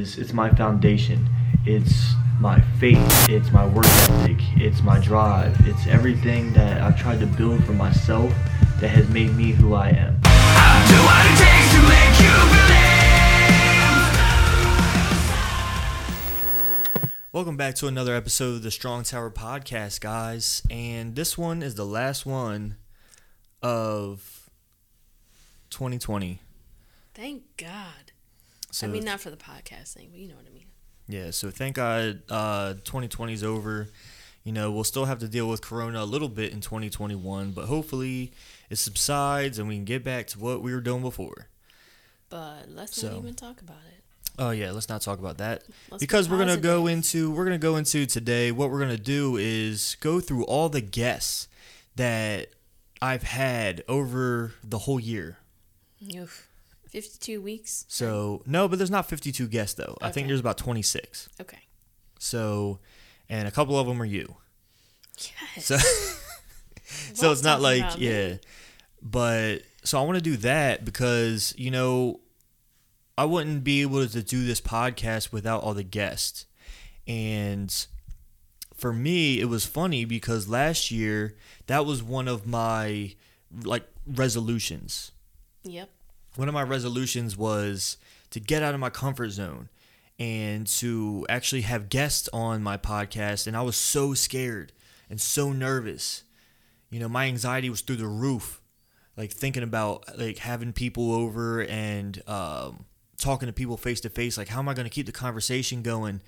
It's, it's my foundation. It's my faith. It's my work ethic. It's my drive. It's everything that I've tried to build for myself that has made me who I am. I'll do what it takes to make you believe. Welcome back to another episode of the Strong Tower Podcast, guys. And this one is the last one of 2020. Thank God. So, I mean, not for the podcast thing, but you know what I mean. yeah, so thank God uh, 2020 is over. You know, we'll still have to deal with Corona a little bit in 2021, but hopefully it subsides and we can get back to what we were doing before. But let's So- not even talk about it. Oh yeah, let's not talk about that Let's be because we're gonna go into we're gonna go into today. What we're gonna do is go through all the guests that I've had over the whole year. Oof. 52 weeks. So no, but there's not 52 guests though. I think there's about 26. Okay. So, and a couple of them are you. Yes. So, so it's not like about me. yeah, but so I want to do that because you know I wouldn't be able to do this podcast without all the guests, and for me it was funny because last year that was one of my like resolutions. Yep. One of my resolutions was to get out of my comfort zone and to actually have guests on my podcast and I was so scared and so nervous. You know, my anxiety was through the roof. Like thinking about like having people over and um, talking to people face to face. Like, how am I going to keep the conversation going?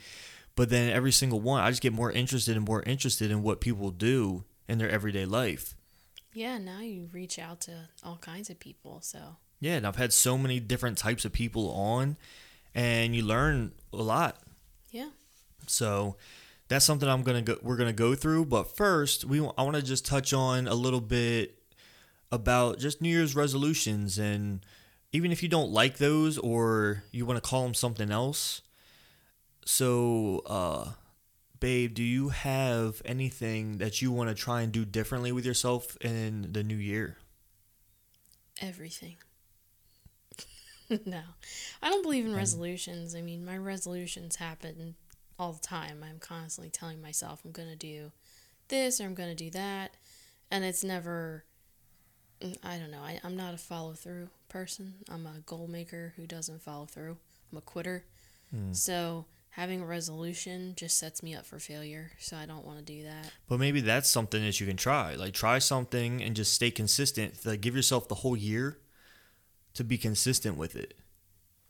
But then every single one, I just get more interested and more interested in what people do in their everyday life. Yeah, now you reach out to all kinds of people. So, Yeah, and I've had so many different types of people on, and you learn a lot. yeah. So that's something I'm gonna go. We're gonna go through, but first, we I want to just touch on a little bit about just New Year's resolutions, and even if you don't like those or you want to call them something else. So, uh, babe, do you have anything that you want to try and do differently with yourself in the new year? Everything. no. I don't believe in resolutions. I mean, my resolutions happen all the time. I'm constantly telling myself I'm going to do this or I'm going to do that. And it's never, mm, I don't know. I, I'm not a follow through person. I'm a goal maker who doesn't follow through. I'm a quitter. So having a resolution just sets me up for failure. So I don't want to do that. But maybe that's something that you can try. Like try something and just stay consistent. Like give yourself the whole year to be consistent with it.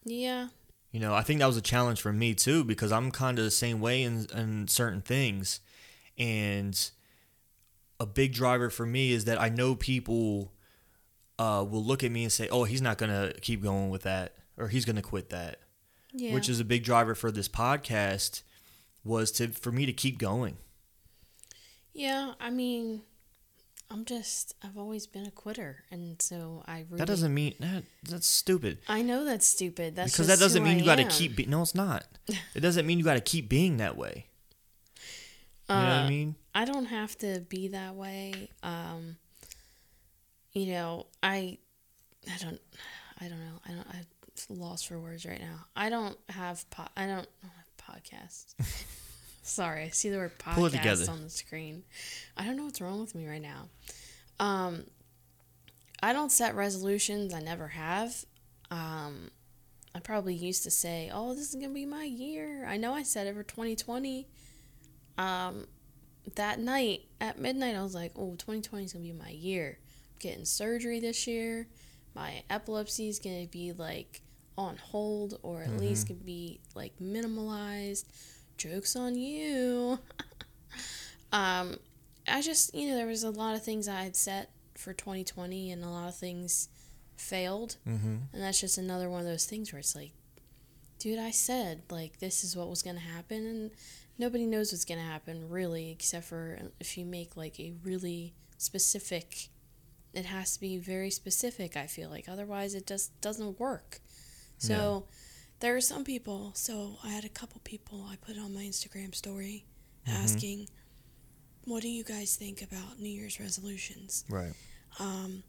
Yeah. You know, I think that was a challenge for me too because I'm kind of the same way in, in certain things. And a big driver for me is that I know people uh, will look at me and say, "Oh, he's not gonna keep going with that, or he's gonna quit that." Yeah. Which is a big driver for this podcast was to for me to keep going. Yeah, I mean, I'm just I've always been a quitter, and so I really That doesn't mean that, that's stupid. I know that's stupid. That's because that doesn't mean I you got to keep. Be- no, it's not. It doesn't mean you got to keep being that way. You know what I Uh, mean? I don't have to be that way. Um, you know, I, I don't, I don't know. I don't. I'm lost for words right now. I don't have. Po- I don't have podcasts. Sorry, I see the word Pull it together. podcast on the screen. I don't know what's wrong with me right now. Um, I don't set resolutions. I never have. Um, I probably used to say, "Oh, this is gonna be my year." I know I said it for 2020. Um, that night at midnight, I was like, "Oh, 2020 is gonna be my year. I'm getting surgery this year. My epilepsy is gonna be like on hold, or at least Mm-hmm. can be like minimalized." Jokes on you. um, I just, you know, there was a lot of things I had set for 2020, and a lot of things failed. Mm-hmm. And that's just another one of those things where it's like, dude, I said, like, this is what was going to happen. And nobody knows what's going to happen, really, except for if you make, like, a really specific, it has to be very specific, I feel like. Otherwise, it just doesn't work. So, there are some people, so I had a couple people I put on my Instagram story asking, what do you guys think about New Year's resolutions? Right. Um,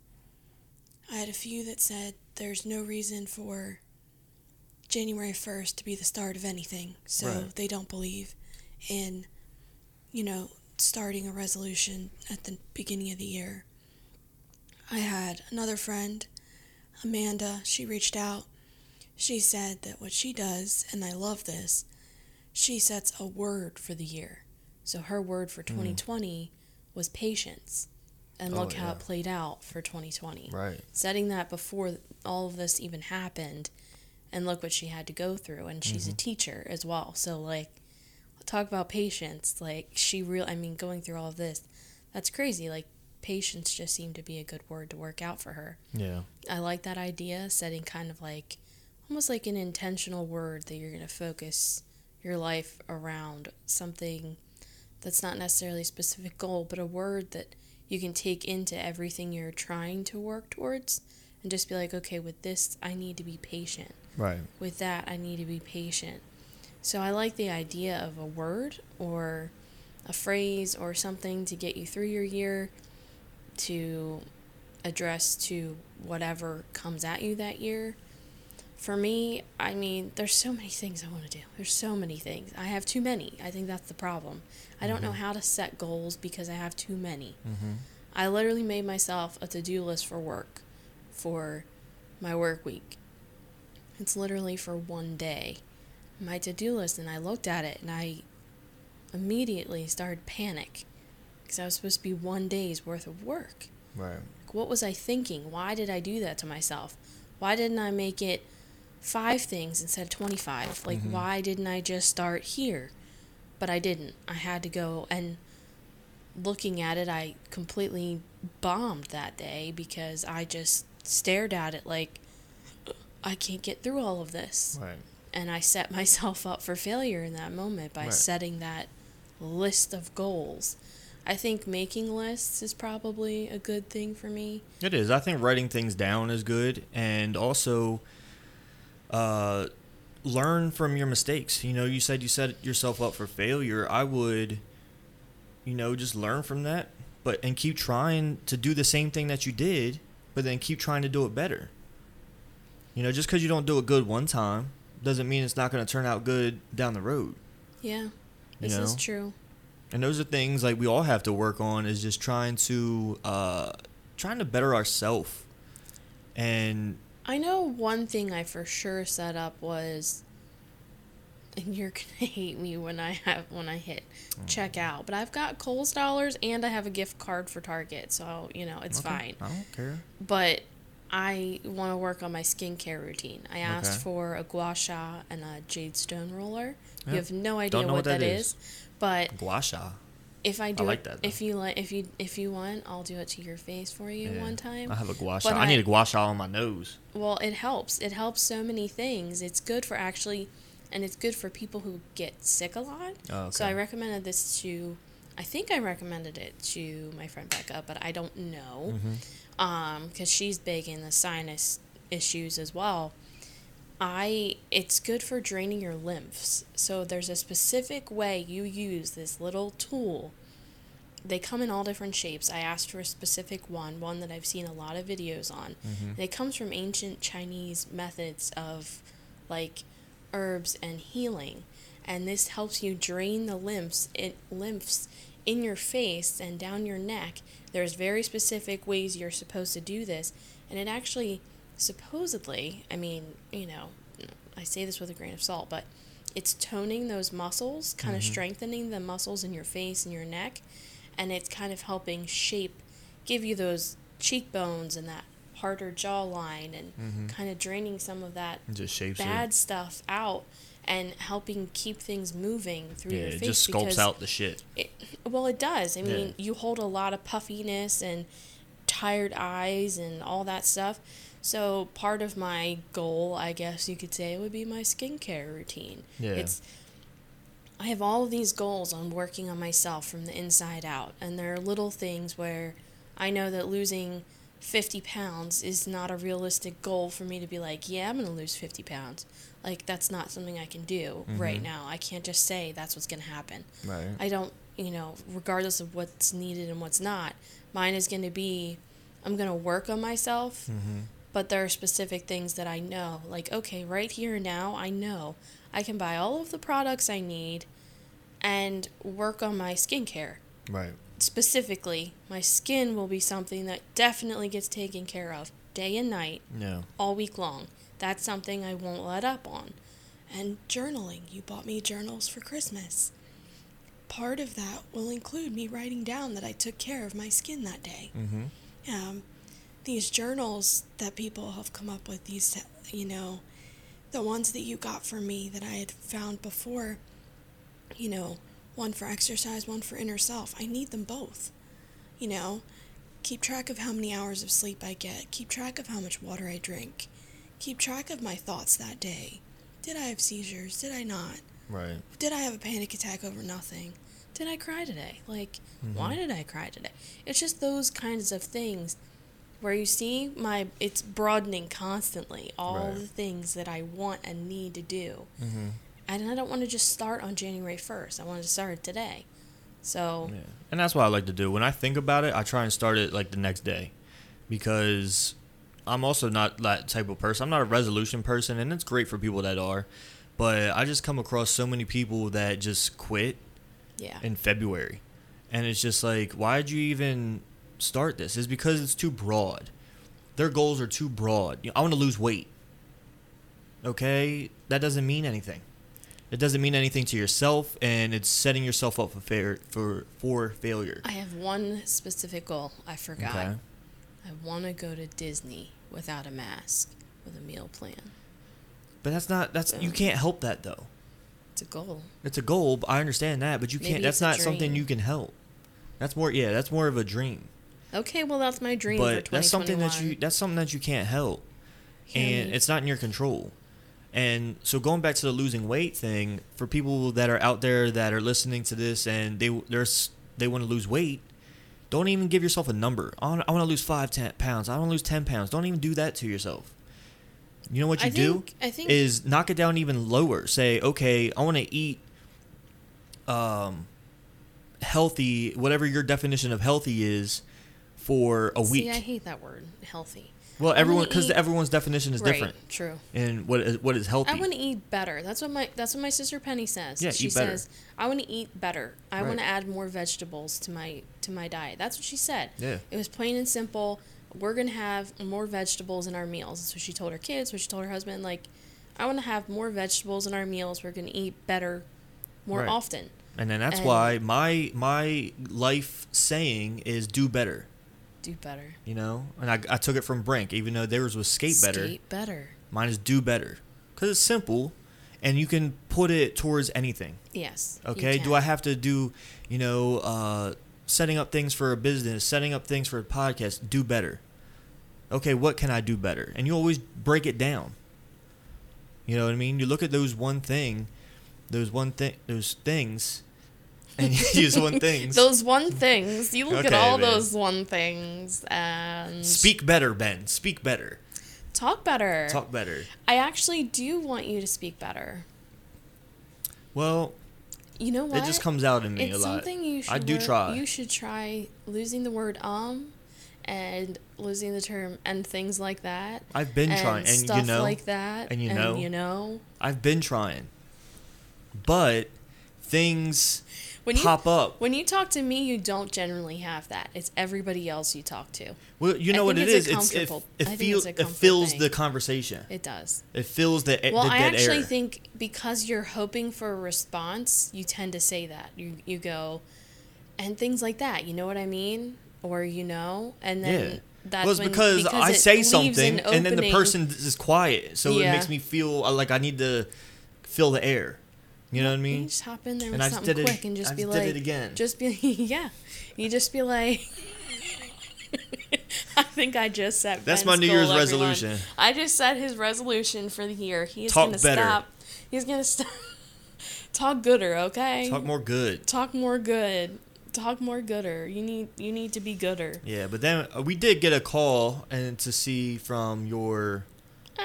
I had a few that said there's no reason for January 1st to be the start of anything. So Right. they don't believe in, you know, starting a resolution at the beginning of the year. I had another friend, Amanda, she reached out. She said that what she does, and I love this, she sets a word for the year. So her word for 2020 was patience. And Hmm. Oh, look how yeah. it played out for 2020 Right. setting that before all of this even happened and look what she had to go through and she's Mm-hmm. a teacher as well so like talk about patience like she real i mean going through all of this that's crazy like patience just seemed to be a good word to work out for her Yeah. i like that idea setting kind of like almost like an intentional word that you're going to focus your life around something that's not necessarily a specific goal but a word that you can take into everything you're trying to work towards and just be like okay with this i need to be patient. Right. with that i need to be patient. So i like the idea of a word or a phrase or something to get you through your year to address to whatever comes at you that year for me i mean there's so many things i want to do. There's so many things. I have too many. I think that's the problem. I don't know mm-hmm. how to set goals because i have too many. Mm-hmm. I literally made myself a to-do list for work for my work week. It's literally for one day. My to-do list and i looked at it and i immediately started panic because i was supposed to be one day's worth of work. Right. like, what was I thinking? Why did I do that to myself? Why didn't I make it five things instead of 25? Like, mm-hmm. why didn't I just start here? But I didn't. I had to go and looking at it, I completely bombed that day because I just stared at it like, I can't get through all of this. Right. And I set myself up for failure in that moment by Right. setting that list of goals. I think making lists is probably a good thing for me. It is. I think writing things down is good, and also uh, learn from your mistakes. You know, you said you set yourself up for failure. I would, you know, just learn from that, but and keep trying to do the same thing that you did, but then keep trying to do it better. You know, just because you don't do it good one time doesn't mean it's not going to turn out good down the road. Yeah, You this is true. And those are things like we all have to work on is just trying to uh trying to better ourselves. And I know one thing I for sure set up was, and you're gonna hate me when I have when I hit Mm. check out, but I've got Kohl's dollars and I have a gift card for Target, so you know it's Okay, fine. I don't care. But I want to work on my skincare routine. I asked Okay. for a gua sha and a jade stone roller. Yeah. You have no idea what, what that that is. is, but Gua sha. If I do like it, that, though. if you like, if you if you want, I'll do it to your face for you Yeah. one time. I have a gua sha. But I, need a gua sha on my nose. Well, it helps. It helps so many things. It's good for actually, and it's good for people who get sick a lot. Oh, So I recommended this to, I think I recommended it to my friend Becca, but I don't know, Mm-hmm. um, because she's big in the sinus issues as well. I it's good for draining your lymphs. So there's a specific way you use this little tool. They come in all different shapes. I asked for a specific one, one that I've seen a lot of videos on. And it comes from ancient Chinese methods of like herbs and healing. And this helps you drain the lymphs it lymphs in your face and down your neck. There's very specific ways you're supposed to do this. And it actually supposedly, I mean, you know, I say this with a grain of salt, but it's toning those muscles, kind of mm-hmm. strengthening the muscles in your face and your neck, and it's kind of helping shape, give you those cheekbones and that harder jawline, and mm-hmm. kind of draining some of that bad it. stuff out and helping keep things moving through Yeah, your face. it just sculpts out the shit. it, well, it does. I mean, Yeah. you hold a lot of puffiness and tired eyes and all that stuff. So part of my goal, I guess you could say, would be my skincare routine. Yeah. It's I have all of these goals on working on myself from the inside out, and there are little things where I know that losing 50 pounds is not a realistic goal for me to be like, yeah, I'm going to lose 50 pounds. Like, that's not something I can do right mm-hmm. now. I can't just say that's what's going to happen. Right. I don't, you know, regardless of what's needed and what's not, mine is going to be I'm going to work on myself mm-hmm. But there are specific things that I know. Like, okay, right here now, I know I can buy all of the products I need and work on my skincare. Right. Specifically, my skin will be something that definitely gets taken care of day and night, Yeah. all week long. That's something I won't let up on. And journaling. You bought me journals for Christmas. Part of that will include me writing down that I took care of my skin that day. Mm-hmm. Um, these journals that people have come up with, these, you know, the ones that you got for me that I had found before, you know, one for exercise, one for inner self. I need them both. You know, keep track of how many hours of sleep I get, keep track of how much water I drink, keep track of my thoughts that day. Did I have seizures? Did I not? Right. Did I have a panic attack over nothing? Did I cry today? Like, why mm-hmm. did I cry today? It's just those kinds of things where you see my it's broadening constantly all Right. the things that I want and need to do. Mm-hmm. And I don't want to just start on January 1st. I want to start today. So, Yeah. And that's what I like to do. When I think about it, I try and start it like the next day because I'm also not that type of person. I'm not a resolution person, and it's great for people that are. But I just come across so many people that just quit yeah. in February. And it's just like, why did you even start this? is because it's too broad. Their goals are too broad. You know, I want to lose weight. Okay? That doesn't mean anything. It doesn't mean anything to yourself, and it's setting yourself up for fair, for for failure. I have one specific goal. I forgot. Okay. I want to go to Disney without a mask with a meal plan. But that's not that's you can't help that though. It's a goal. It's a goal, but I understand that, but you Maybe can't. That's not something you can help. That's more yeah. That's more of a dream. Okay, well that's my dream for but that's something that you that's something that you can't help. Hear and me. it's not in your control. And so going back to the losing weight thing for people that are out there that are listening to this and they they're, they want to lose weight don't even give yourself a number. I want, I want to lose 5 pounds. I want to lose 10 pounds. Don't even do that to yourself. You know what you I do? think- is knock it down even lower. Say okay i want to eat um healthy whatever your definition of healthy is for a week See, I hate that word, healthy. well, everyone because everyone's definition is different, true. and what is what is healthy. I want to eat better. That's what my that's what my sister Penny says. Yeah, she eat better. says I want to eat better. I Right. want to add more vegetables to my to my diet. That's what she said. Yeah. It was plain and simple. We're gonna have more vegetables in our meals. That's what she told her kids. What she told her husband. Like, I want to have more vegetables in our meals. We're gonna eat better, more Right. often. and then that's and- why my my life saying is do better. Do better. You know, and I, I took it from Brink, even though theirs was skate better. Skate better. Mine is do better because it's simple, and you can put it towards anything. Yes. Okay, do. I have to do you know uh, setting up things for a business, setting up things for a podcast? Do better. Okay, what can I do better? And you always break it down. You know what I mean? You look at those one thing, those one thing, those things, and you use one things. Those one things. You look at all man. those one things and Speak better, Ben. Speak better. talk better. Talk better. I actually do want you to speak better. Well, You know what? it just comes out in me it's a lot. something you should I do try. You should try losing the word um and losing the term and things like that. I've been and trying, and you stuff know, like that. and you know. you know. I've been trying, but things When you pop up. when you talk to me, you don't generally have that. It's everybody else you talk to. Well, you I know what it is. It's it, it feels it fills thing. the conversation. It does. It fills the Well, the I actually air. think because you're hoping for a response, you tend to say that. You you go, and things like that. You know what I mean? Or you know, and then yeah. that's well, it's when, because, I it say something an and then the person is quiet, so it makes me feel uh, like I need to fill the air. You know what I You mean? just hop in there And with I just something did it- quick and just I be just like, did it again. Just be yeah, you just be like. I think I just set. That's Ben's my New goal, Year's everyone. resolution. I just set his resolution for the year. He's Talk gonna better. stop. He's gonna stop. Talk gooder, okay? Talk more good. Talk more good. Talk more gooder. You need you need to be gooder. Yeah, but then uh, we did get a call and to see from your Ah.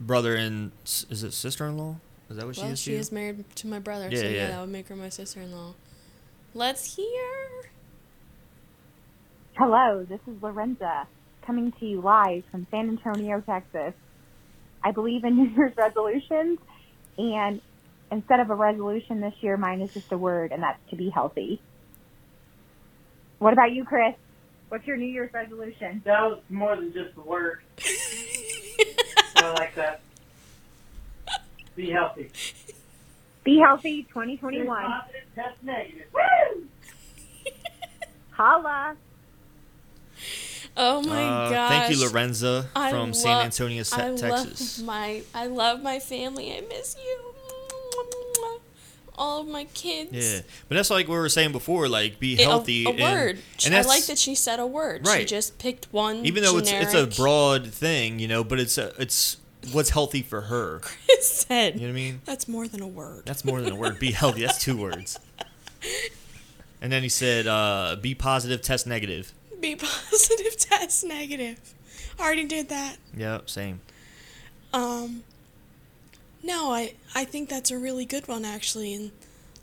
brother and is it sister-in-law? Is that what she Well, is? she you? is married to my brother, Yeah, so yeah, yeah. that would make her my sister-in-law. Let's hear. Hello, this is Lorenza coming to you live from San Antonio, Texas. I believe in New Year's resolutions, and instead of a resolution this year, mine is just a word, and that's to be healthy. What about you, Chris? What's your New Year's resolution? That was more than just the word. I like that. Be healthy. Be healthy 2021. positive, test negative. Holla. Oh my Uh, gosh. thank you, Lorenza I from San love- Antonio, I Texas. love my I love my family. I miss you. All of my kids. Yeah, but that's like we were saying before. Like, be It- a- healthy. A, and, word. And I like that she said a word. She Right. just picked one. Even though it's it's a broad thing, you know, but it's a, it's what's healthy for her. Chris said. You know what I mean? That's more than a word. That's more than a word. Be healthy. That's two words. And then he said, uh, "Be positive, test negative." Be positive, test negative. Already did that. Yep, same. Um, no, I, I think that's a really good one, actually. And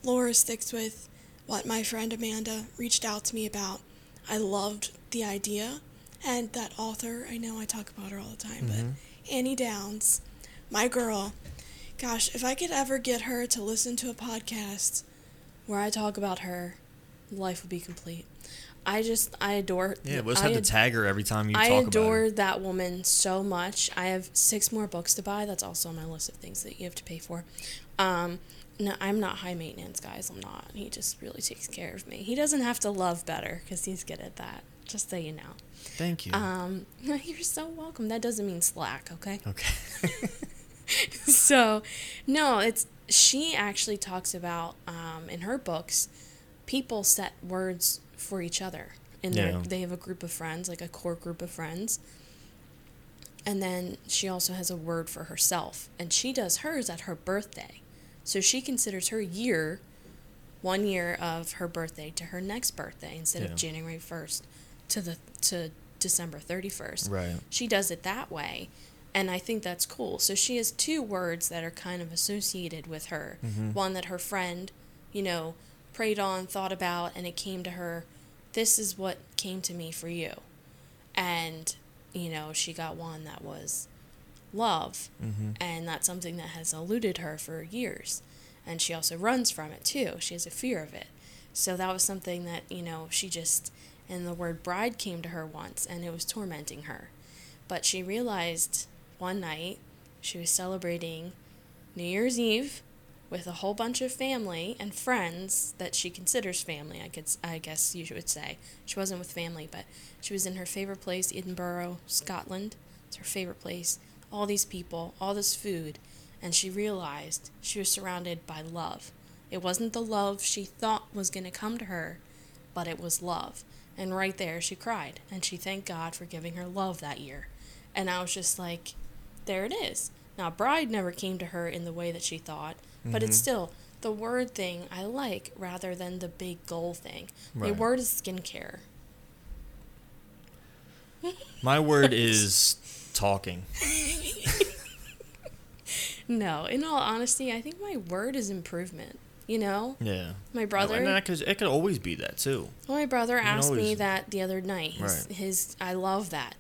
Laura sticks with what my friend Amanda reached out to me about. I loved the idea. And that author, I know I talk about her all the time, but Annie Downs, my girl. Gosh, if I could ever get her to listen to a podcast where I talk about her, life would be complete. I just, I adore. Yeah, we'll just I have to tag her every time you I talk adore that woman so much. I have six more books to buy. That's also on my list of things that you have to pay for. Um, no, I'm not high maintenance, guys. I'm not. He just really takes care of me. He doesn't have to love better because he's good at that. Just so you know. Thank you. Um, you're so welcome. That doesn't mean slack, okay? okay. so no it's she actually talks about um, in her books people set words for each other and Yeah. they have a group of friends like a core group of friends and then she also has a word for herself and she does hers at her birthday so she considers her year one year of her birthday to her next birthday instead Yeah. of january 1st to the to december 31st Right. she does it that way and i think that's cool. So she has two words that are kind of associated with her. Mm-hmm. One that her friend you know prayed on thought about and it came to her this is what came to me for you. And you know she got one that was love. Mm-hmm. And that's something that has eluded her for years. And she also runs from it too. She has a fear of it. So that was something that you know she just and the word bride came to her once and it was tormenting her but she realized one night she was celebrating New Year's Eve with a whole bunch of family and friends that she considers family. I could, I guess you would say she wasn't with family, but she was in her favorite place, Edinburgh, Scotland. It's her favorite place. All these people, all this food, and she realized she was surrounded by love. It wasn't the love she thought was going to come to her, but it was love. And right there, she cried and she thanked God for giving her love that year. And I was just like, there it is. Now, bride never came to her in the way that she thought, but it's mm-hmm. still the word thing I like rather than the big goal thing. Right. word is skincare. My word is talking. No, in all honesty, I think my word is improvement. You know, Yeah. my brother. And that could, it could always be that too. Well, my brother asked me that the other night. His, Right. his, I love that.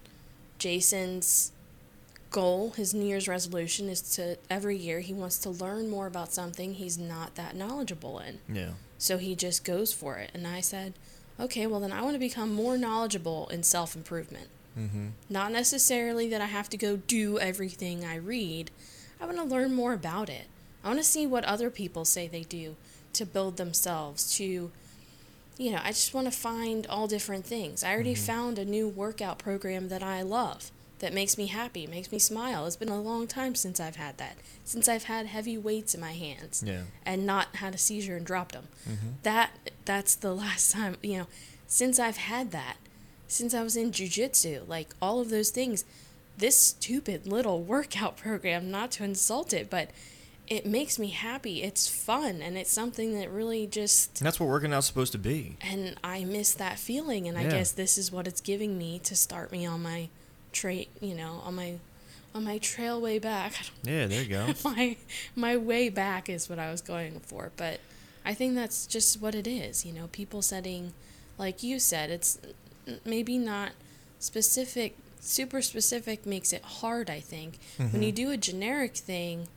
Jason's goal, his New Year's resolution, is to every year he wants to learn more about something he's not that knowledgeable in. Yeah. So he just goes for it. And I said, okay, well then I want to become more knowledgeable in self improvement. Mm-hmm. Not necessarily that I have to go do everything I read. I want to learn more about it. I want to see what other people say they do to build themselves, to, you know, I just want to find all different things. I already mm-hmm. found a new workout program that I love, that makes me happy, makes me smile. It's been a long time since I've had that, since I've had heavy weights in my hands Yeah. and not had a seizure and dropped them. Mm-hmm. That that's the last time, you know, since I've had that, since I was in jujitsu, like all of those things, this stupid little workout program, not to insult it, but it makes me happy. It's fun and it's something that really just And that's what working out's supposed to be. and I miss that feeling and I guess this is what it's giving me to start me on my tra- you know, on my on my trail way back. Yeah, there you go. my my way back is what I was going for, but I think that's just what it is. You know, people setting, like you said, it's maybe not specific super specific makes it hard, I think. Mm-hmm. When you do a generic thing,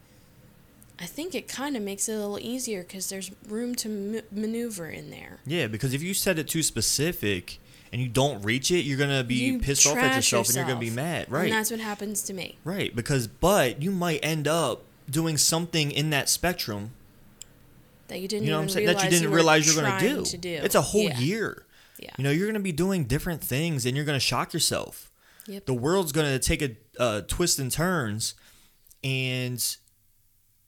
I think it kind of makes it a little easier because there's room to m- maneuver in there. Yeah, because if you set it too specific and you don't reach it, you're gonna be You pissed off at trash yourself, and you're gonna be mad, right? And that's what happens to me. right, because but you might end up doing something in that spectrum, That you didn't you know what I'm saying, that you didn't were realize you're gonna do. to do. It's a whole Yeah. year. Yeah. You know, you're gonna be doing different things, and you're gonna shock yourself. Yep. The world's gonna take a uh, twist and turns, and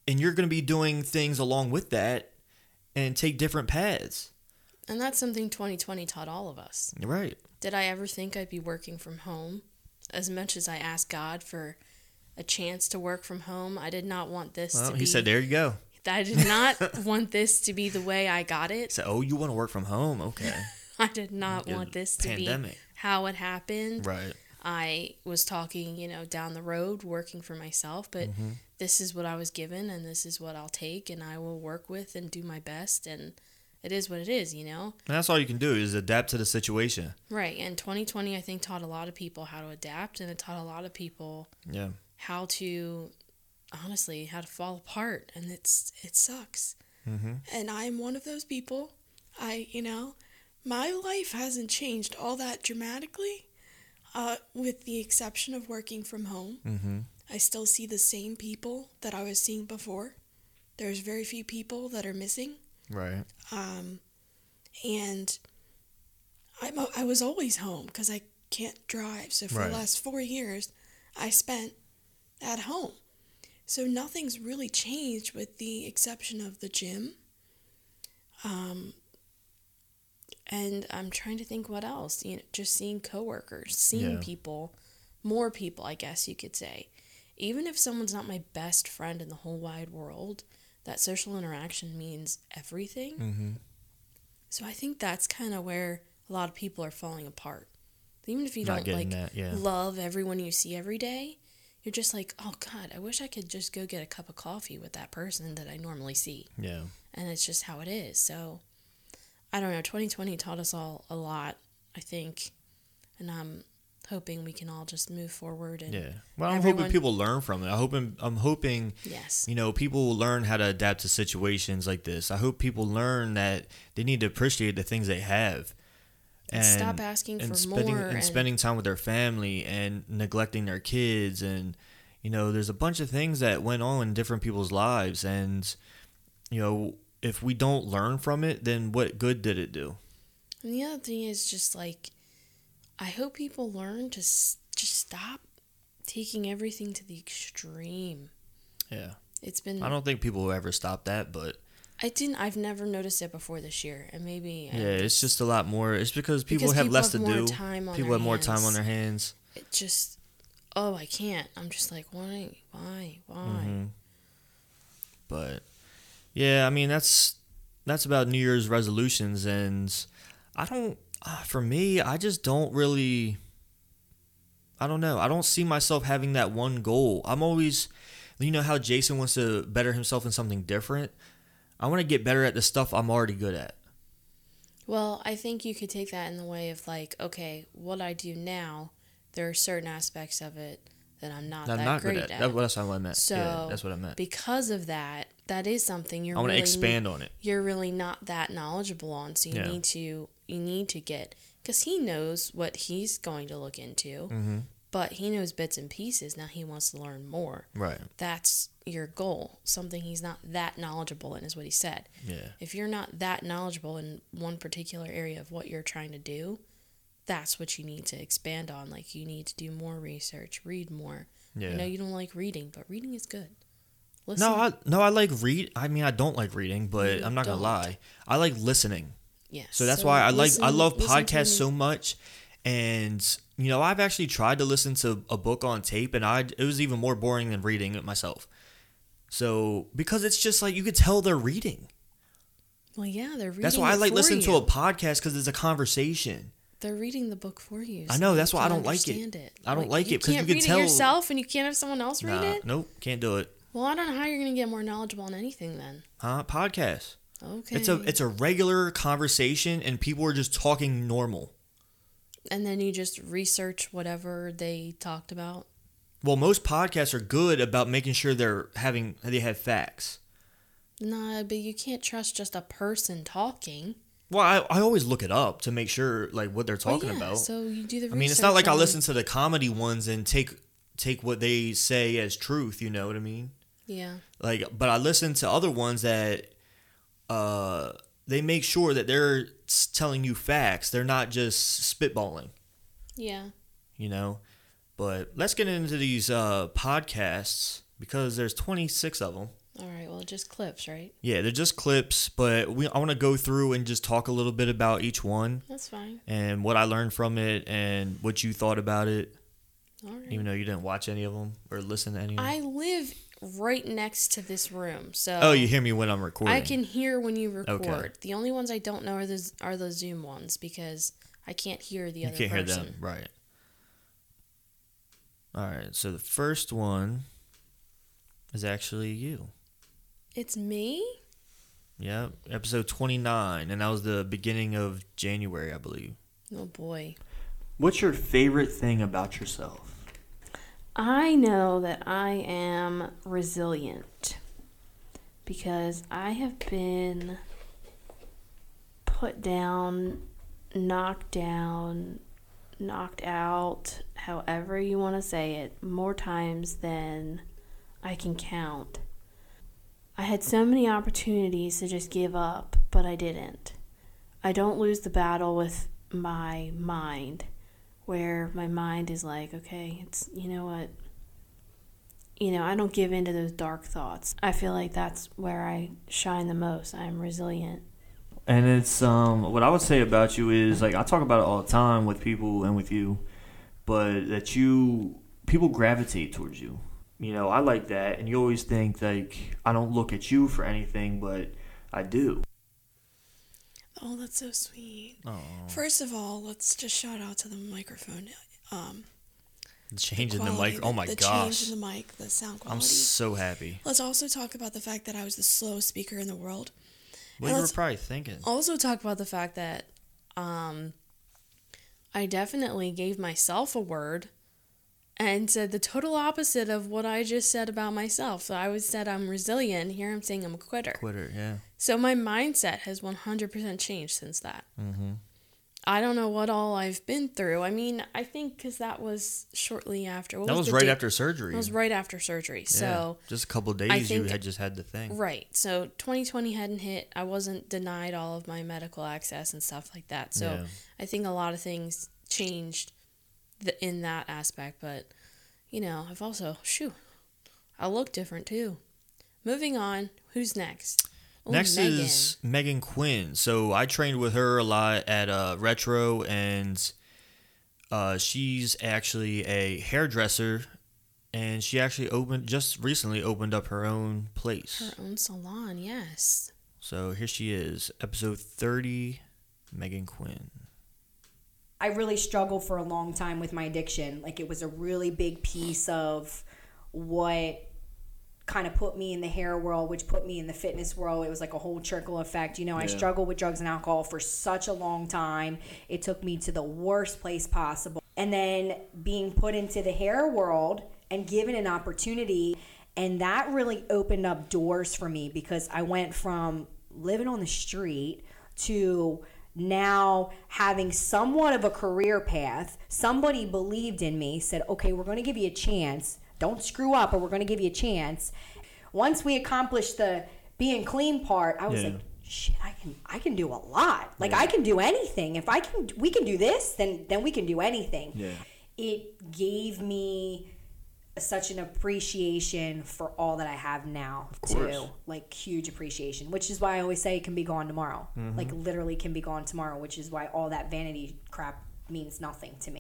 and you're gonna be doing things along with that, and take different paths. And that's something 2020 taught all of us. Right. Did I ever think I'd be working from home? As much as I asked God for a chance to work from home, I did not want this Well, to he be. said, "There you go." I did not want this to be the way I got it. So, "Oh, you want to work from home? Okay." I did not want this to pandemic. be how it happened. right. I was talking, you know, down the road, working for myself, but Mm-hmm. This is what I was given, and this is what I'll take, and I will work with and do my best, and it is what it is, you know. And that's all you can do is adapt to the situation. Right. And 2020, I think, taught a lot of people how to adapt, and it taught a lot of people Yeah. how to, honestly, how to fall apart, and it's it sucks. and I'm one of those people. I, you know, my life hasn't changed all that dramatically, uh, with the exception of working from home. Mm-hmm. I still see the same people that I was seeing before. There's very few people that are missing, Right. um, and I'm a- I was always home because I can't drive. So for Right. the last four years, I spent at home. So nothing's really changed with the exception of the gym. Um, And I'm trying to think what else. You know, just seeing coworkers, seeing Yeah. people, more people, I guess you could say. Even if someone's not my best friend in the whole wide world, that social interaction means everything. Mm-hmm. So I think that's kind of where a lot of people are falling apart. Even if you Not don't like that, yeah. love everyone you see every day, you're just like, oh God, I wish I could just go get a cup of coffee with that person that I normally see. Yeah. And it's just how it is. So I don't know. 2020 taught us all a lot, I think. And I'm hoping we can all just move forward and Yeah. Well, I'm Everyone- hoping people learn from it. I hoping I'm hoping yes. you know people will learn how to adapt to situations like this. I hope people learn that they need to appreciate the things they have. And stop asking for spending, more and, and- spending time with their family and neglecting their kids and you know there's a bunch of things that went on in different people's lives and you know if we don't learn from it then what good did it do And the other thing is just like, I hope people learn to s- just stop taking everything to the extreme. yeah It's been. i don't think people will ever stop that but I didn't. I've never noticed it before this year, and maybe. Yeah it's just a lot more it's because people Because have people less have to more do time on people have more time on their hands It just. Oh, I can't. I'm just like, why, why, why? Mhm. But yeah, I mean that's that's about New Year's resolutions, and I don't. Uh, for me, I just don't really. I don't know. I don't see myself having that one goal. I'm always, you know, how Jason wants to better himself in something different. I want to get better at the stuff I'm already good at. Well, I think you could take that in the way of like, okay, what I do now, there are certain aspects of it that I'm not I'm that not great good at. at. That's what I meant. So yeah, that's what I meant. Because of that, that is something you're. I want to really expand on it. You're really not that knowledgeable on, so you Yeah. need to you need to get because he knows what he's going to look into, Mm-hmm. but he knows bits and pieces. Now he wants to learn more. Right. That's your goal. Something he's not that knowledgeable in is what he said. Yeah. If you're not that knowledgeable in one particular area of what you're trying to do, that's what you need to expand on. Like you need to do more research, read more. Yeah. I know you don't like reading, but reading is good. Listen, No, I no, I like read. I mean, I don't like reading, but You I'm not gonna lie. I like listening. Yeah. So that's why I like I love podcasts so much. And you know, I've actually tried to listen to a book on tape, and I it was even more boring than reading it myself. So because it's just like you could tell they're reading. Well, yeah, they're reading. That's why I like listening you. to a podcast because it's a conversation. They're reading the book for you. I know, that's why I don't like it. understand I don't like it because you can read tell- it yourself, and you can't have someone else read Nah, it. nope, can't do it. Well, I don't know how you're gonna get more knowledgeable on anything then. Huh? Podcast. Okay. It's a it's a regular conversation, and people are just talking normal. And then you just research whatever they talked about. Well, most podcasts are good about making sure they're having they have facts. Nah, but you can't trust just a person talking. Well, I, I always look it up to make sure like what they're Well, talking yeah, about. So you do the. I mean, it's not like I listen to the comedy ones and take take what they say as truth. You know what I mean? Yeah. Like, but I listen to other ones that uh they make sure that they're telling you facts. They're not just spitballing. Yeah. You know. But let's get into these uh podcasts because there's 26 of them. All right. Well, just clips, right? Yeah, they're just clips, but we I want to go through and just talk a little bit about each one That's fine. and what I learned from it and what you thought about it, All right. even though you didn't watch any of them or listen to any of them. I live right next to this room, so oh, you hear me when I'm recording. I can hear when you record. Okay. The only ones I don't know are the are the Zoom ones because I can't hear the You other can't person. hear them, right? All right. So the first one is actually you. It's me. Yeah, episode 29, and that was the beginning of January, I believe. Oh boy. What's your favorite thing about yourself? I know that I am resilient because I have been put down, knocked down, knocked out, however you want to say it, more times than I can count. I had so many opportunities to just give up, but I didn't. I don't lose the battle with my mind where my mind is like, okay, it's you know what? You know, I don't give in to those dark thoughts. I feel like that's where I shine the most. I'm resilient. And it's um what I would say about you is like I talk about it all the time with people and with you, but that you people gravitate towards you. You know, I like that and you always think like I don't look at you for anything, but I do. Oh, that's so sweet. Oh, First of all, let's just shout out to the microphone. Um, changing the quality, mic. Oh my the gosh. change in the mic, the sound quality. I'm so happy. Let's also talk about the fact that I was the slowest speaker in the world. What And you were probably thinking. Also talk about the fact that um I definitely gave myself a word and said the total opposite of what I just said about myself. So I was said I'm resilient, here I'm saying I'm a quitter. Quitter, yeah. So my mindset has 100% changed since that. Mm-hmm. I don't know what all I've been through. I mean, I think because that was shortly after. What That was the right date? after surgery. That was right after surgery. Yeah, So just a couple days you had just had the thing. right. So 2020 hadn't hit. I wasn't denied all of my medical access and stuff like that. So Yeah. I think a lot of things changed th- in that aspect. But you know, I've also shoo, I look different too. Moving on. Who's next? Ooh, Next Megan. is Megan Quinn. So I trained with her a lot at uh, Retro, and uh, she's actually a hairdresser, and she actually opened just recently opened up her own place. her own salon. Yes. So here she is, episode thirty, Megan Quinn. I really struggled for a long time with my addiction. Like it was a really big piece of what kind of put me in the hair world, which put me in the fitness world. It was like a whole trickle effect. You know, I struggled with drugs and alcohol for such a long time. It took me to the worst place possible. And then being put into the hair world and given an opportunity. And that really opened up doors for me because I went from living on the street to now having somewhat of a career path. Somebody believed in me, said, okay, we're going to give you a chance. Don't screw up, but we're going to give you a chance. Once we accomplished the being clean part, I was Yeah. like, shit, I can I can do a lot. Like I can do anything. If I can we can do this, then then we can do anything. Yeah. It gave me such an appreciation for all that I have now too. Like huge appreciation, which is why I always say it can be gone tomorrow. Mm-hmm. Like literally can be gone tomorrow, which is why all that vanity crap means nothing to me.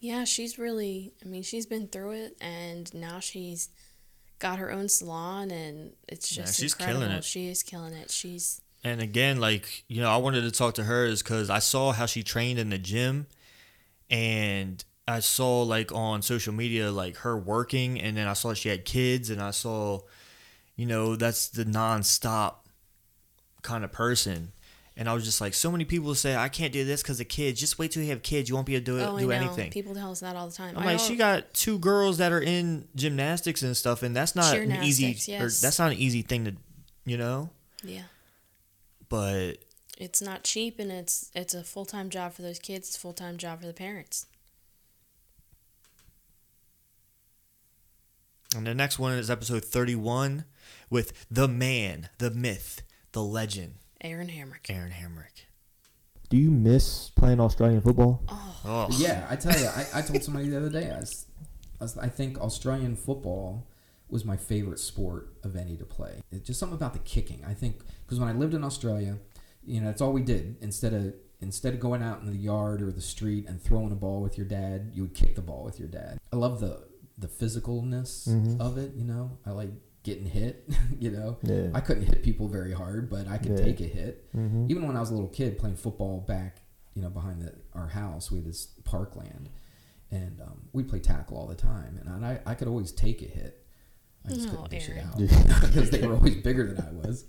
Yeah, she's really, I mean, she's been through it and now she's got her own salon and it's Yeah, just she's killing incredible. it. She is killing it. She's, And again, like you know, I wanted to talk to her is because I saw how she trained in the gym, and I saw like on social media like her working, and then I saw she had kids, and I saw, you know, that's the nonstop kind of person, And I was just like, so many people say I can't do this because of kids. Just wait till you have kids. You won't be able to do, oh, do anything. People tell us that all the time. I'm I like, she got two girls that are in gymnastics and stuff, and that's not an easy. Cheernastics, Or yes. that's not an easy thing to, you know. yeah. But It's not cheap, and it's it's a full time job for those kids. It's a full time job for the parents. And the next one is episode 31 with the man, the myth, the legend, Aaron Hamrick. Aaron Hamrick. Do you miss playing Australian football? Oh, Yeah, I tell you, I, I told somebody the other day, I, was, I, was- I think Australian football was my favorite sport of any to play. It's just something about the kicking. I think because when I lived in Australia, you know, that's all we did. Instead of instead of going out in the yard or the street and throwing a ball with your dad, you would kick the ball with your dad. I love the the physicalness Mhm. of it. You know, I like getting hit. you know, Yeah. I couldn't hit people very hard, but I could Yeah. take a hit Mm-hmm. even when I was a little kid playing football back, you know, behind the, our house, we had this parkland, and um, we play tackle all the time, and I, I could always take a hit. I just Oh, couldn't dish it out because they were always bigger than I was.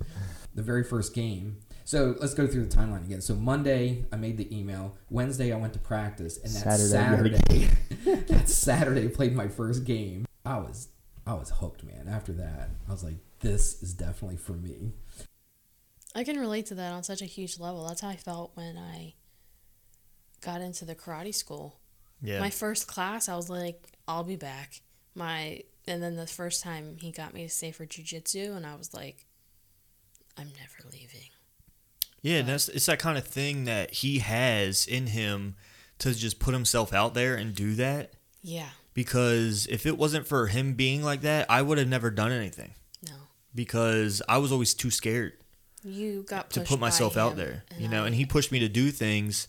The very first game. So let's go through the timeline again. So Monday, I made the email. Wednesday, I went to practice, and that Saturday, you Saturday, that Saturday, played my first game. I was, I was hooked, man. After that, I was like, this is definitely for me. I can relate to that on such a huge level. That's how I felt when I got into the karate school. yeah. My first class, I was like, I'll be back. My and then the first time he got me to stay for jujitsu, and I was like, I'm never leaving. Yeah, and that's it's that kind of thing that he has in him to just put himself out there and do that. Yeah, Because if it wasn't for him being like that, I would have never done anything. no, Because I was always too scared you got to put myself out there, you know. I- And he pushed me to do things,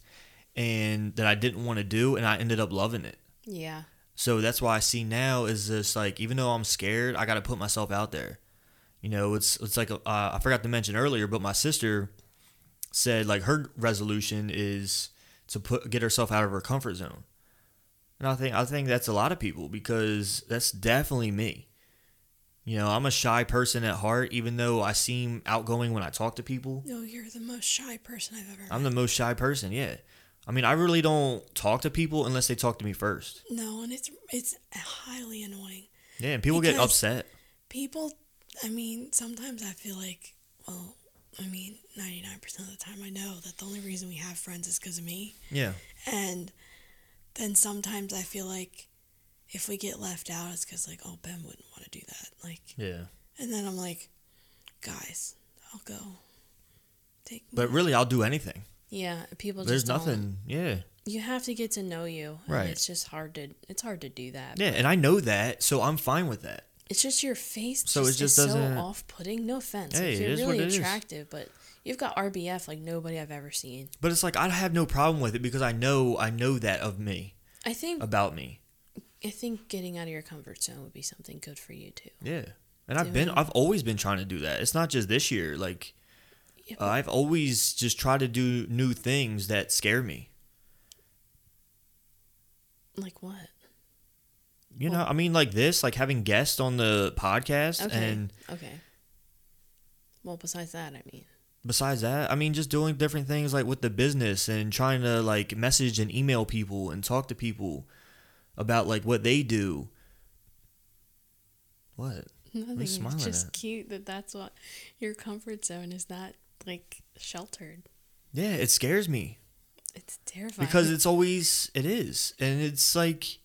and that I didn't want to do, and I ended up loving it. yeah, So that's why I see now is this like even though I'm scared, I got to put myself out there. You know, it's it's like uh, I forgot to mention earlier, but my sister said like her resolution is to put get herself out of her comfort zone. And I think I think that's a lot of people because that's definitely me. You know, I'm a shy person at heart, even though I seem outgoing when I talk to people. No, you're the most shy person I've ever I'm met. the most shy person, yeah. I mean, I really don't talk to people unless they talk to me first. no, and it's it's highly annoying. Yeah, and people get upset. People, I mean, sometimes I feel like, well, I mean, 99% of the time I know that the only reason we have friends is because of me. Yeah. And then sometimes I feel like if we get left out, it's because, like, oh, Ben wouldn't want to do that. Like, Yeah. and then I'm like, guys, I'll go. Take. But really, I'll do anything. yeah. People There's nothing. Yeah. You have to get to know you, Right. It's just hard to it's hard to do that. Yeah, and I know that, so I'm fine with that. It's just your face. So So it just just is doesn't- so off-putting. No offense. Hey, like, it you're really it is. attractive, but you've got RBF like nobody I've ever seen. But it's like I have no problem with it because I know I know that of me, I think about me. I think getting out of your comfort zone would be something good for you too. Yeah. And I've been I've always been trying to do that. It's not just this year. Like Yeah, uh, I've always just tried to do new things that scare me. Like what? You know, I mean like this, like having guests on the podcast Okay. and okay. Well, besides that, I mean, besides that, I mean, just doing different things like with the business and trying to like message and email people and talk to people about like what they do. What? nothing. It's just at? cute that that's what your comfort zone is. Not like sheltered. Yeah, it scares me It's terrifying. because it's always it is, and it's like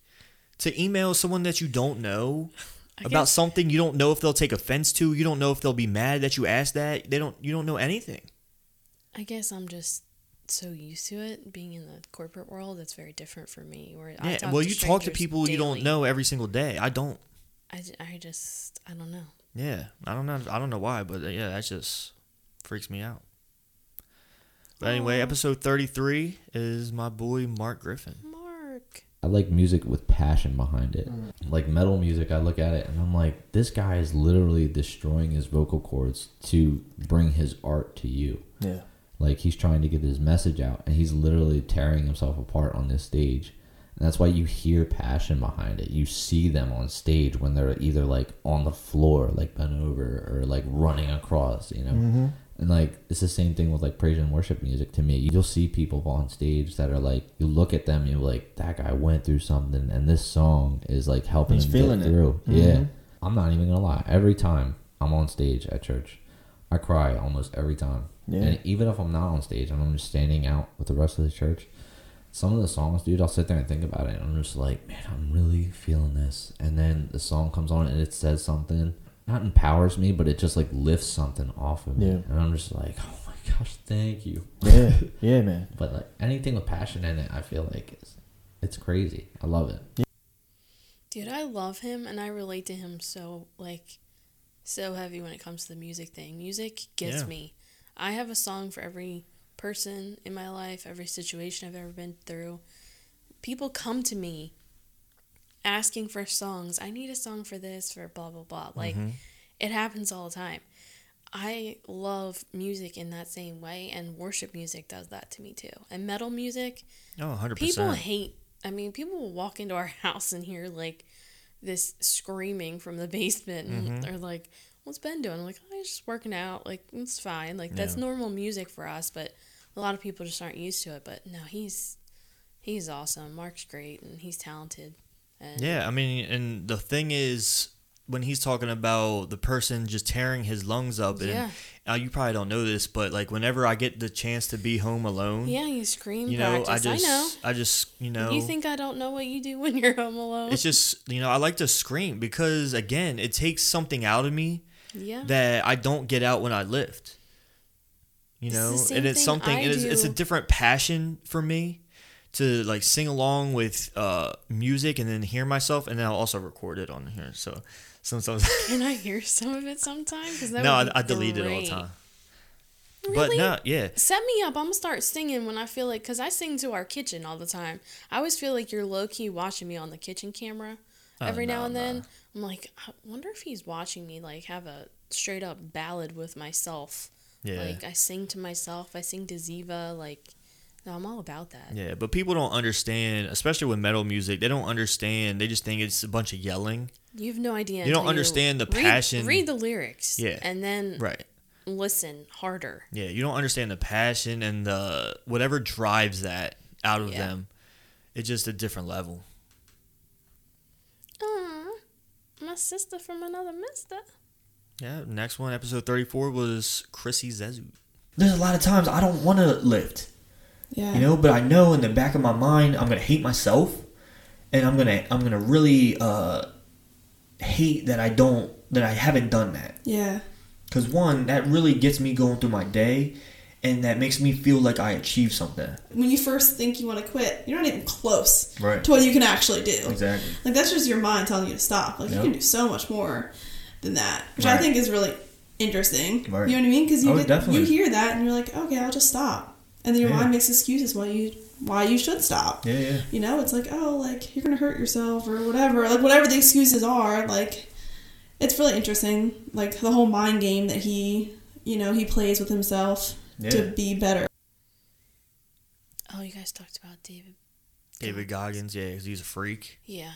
to email someone that you don't know about something you don't know if they'll take offense to. You don't know if they'll be mad that you asked that. They don't. You don't know anything. I guess I'm just so used to it being in the corporate world. It's very different for me. Where I Yeah. talk Well, to you talk to people you don't know every single day. I don't. I, I just I don't know. Yeah, I don't know. I don't know why, but uh, yeah, that just freaks me out. But anyway, episode thirty-three is my boy Mark Griffin. Like music with passion behind it. Mm. Like metal music, I look at it and I'm like, this guy is literally destroying his vocal cords to bring his art to you. Yeah. Like he's trying to get his message out and he's literally tearing himself apart on this stage. And that's why you hear passion behind it. You see them on stage when they're either like on the floor, like bent over, or like running across, you know. Mm-hmm. And like it's the same thing with like praise and worship music to me. You'll see people on stage that are like you look at them and you're like that guy went through something and this song is like helping He's him feeling get it. through. Mhm. Yeah. I'm not even gonna lie. Every time I'm on stage at church, I cry almost every time. Yeah. And even if I'm not on stage and I'm just standing out with the rest of the church, some of the songs, dude, I'll sit there and think about it. And I'm just like, man, I'm really feeling this. And then the song comes on and it says something, not empowers me, but it just like lifts something off of me. Yeah. And I'm just like, oh my gosh, thank you. Yeah, yeah, man. But like anything with passion in it, I feel like it's, it's crazy. I love it. Dude, I love him and I relate to him so like so heavy when it comes to the music thing. Music gets Yeah. me. I have a song for every person in my life, every situation I've ever been through. People come to me asking for songs. I need a song for this, for blah blah blah. Like it happens all the time. I love music in that same way and worship music does that to me too. And metal music, Oh, 100%. people hate i mean people will walk into our house and hear like this screaming from the basement and Mm-hmm. they're like what's ben doing i'm like oh, he's just working out like it's fine like that's Yeah. normal music for us but a lot of people just aren't used to it but no he's he's awesome mark's great and he's talented and Yeah, I mean, and the thing is, when he's talking about the person just tearing his lungs up, and Yeah. uh, you probably don't know this, but like whenever I get the chance to be home alone, yeah you scream you know, practice. I just, I know I just, you know, you think i don't know what you do when you're home alone it's just, you know, I like to scream because again, it takes something out of me yeah that I don't get out when I lift. You know, and it's something. It is, it's a different passion for me to like sing along with uh, music and then hear myself, and then I'll also record it on here. So sometimes, can i hear some of it sometimes? no, I, I delete it all the time. But Really? no, yeah, Set me up. I'm gonna start singing when I feel like, cause I sing to our kitchen all the time. I always feel like you're low key watching me on the kitchen camera every now Oh, and then. no. I'm like, I wonder if he's watching me like have a straight up ballad with myself. yeah, Like I sing to myself. I sing to Ziva. Like, no, I'm all about that. yeah. But people don't understand, especially with metal music. They don't understand. They just think it's a bunch of yelling. You have no idea. You don't until understand the read- passion. Read the lyrics. Yeah. And then Right. listen harder. Yeah, you don't understand the passion and the whatever drives that out of Yeah. them. It's just a different level. Aw, my sister from another mister. Yeah, next one, episode 34, was Chrissy Zezu. There's a lot of times I don't want to lift, Yeah. you know, but I know in the back of my mind I'm gonna hate myself, and I'm gonna I'm gonna really uh, hate that I don't that I haven't done that. Yeah. Because one, that really gets me going through my day, and that makes me feel like I achieved something. When you first think you want to quit, you're not even close Right. to what you can actually do. Exactly. Like that's just your mind telling you to stop. Like Yep. you can do so much more than that, which I think is really interesting. Right. You know what I mean? Because you Oh, get, you hear that and you're like, okay, I'll just stop, and then your Yeah. mind makes excuses why you why you should stop. Yeah, yeah. You know, it's like, oh, like you're gonna hurt yourself or whatever. Like whatever the excuses are, like it's really interesting. Like the whole mind game that he, you know, he plays with himself Yeah. to be better. Oh, you guys talked about David. David Goggins, yeah, because he's a freak. Yeah.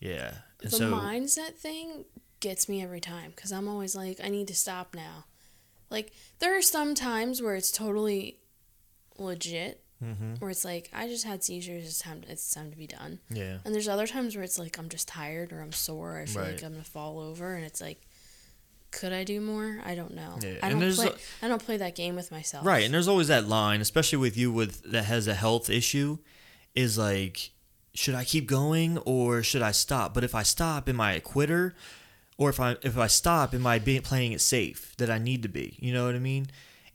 Yeah. And the so, mindset thing gets me every time because I'm always like, I need to stop now. Like, there are some times where it's totally legit, Mhm. where it's like, I just had seizures, it's time, it's time to be done. yeah. And there's other times where it's like, I'm just tired or I'm sore, I feel Right. like I'm gonna fall over, and it's like, could I do more? I don't know. Yeah, I don't play. I don't play that game with myself. Right, and there's always that line, especially with you with that has a health issue, is like, should I keep going or should I stop? But if I stop, am I a quitter? Or if I if I stop, am I being playing it safe that I need to be? You know what I mean?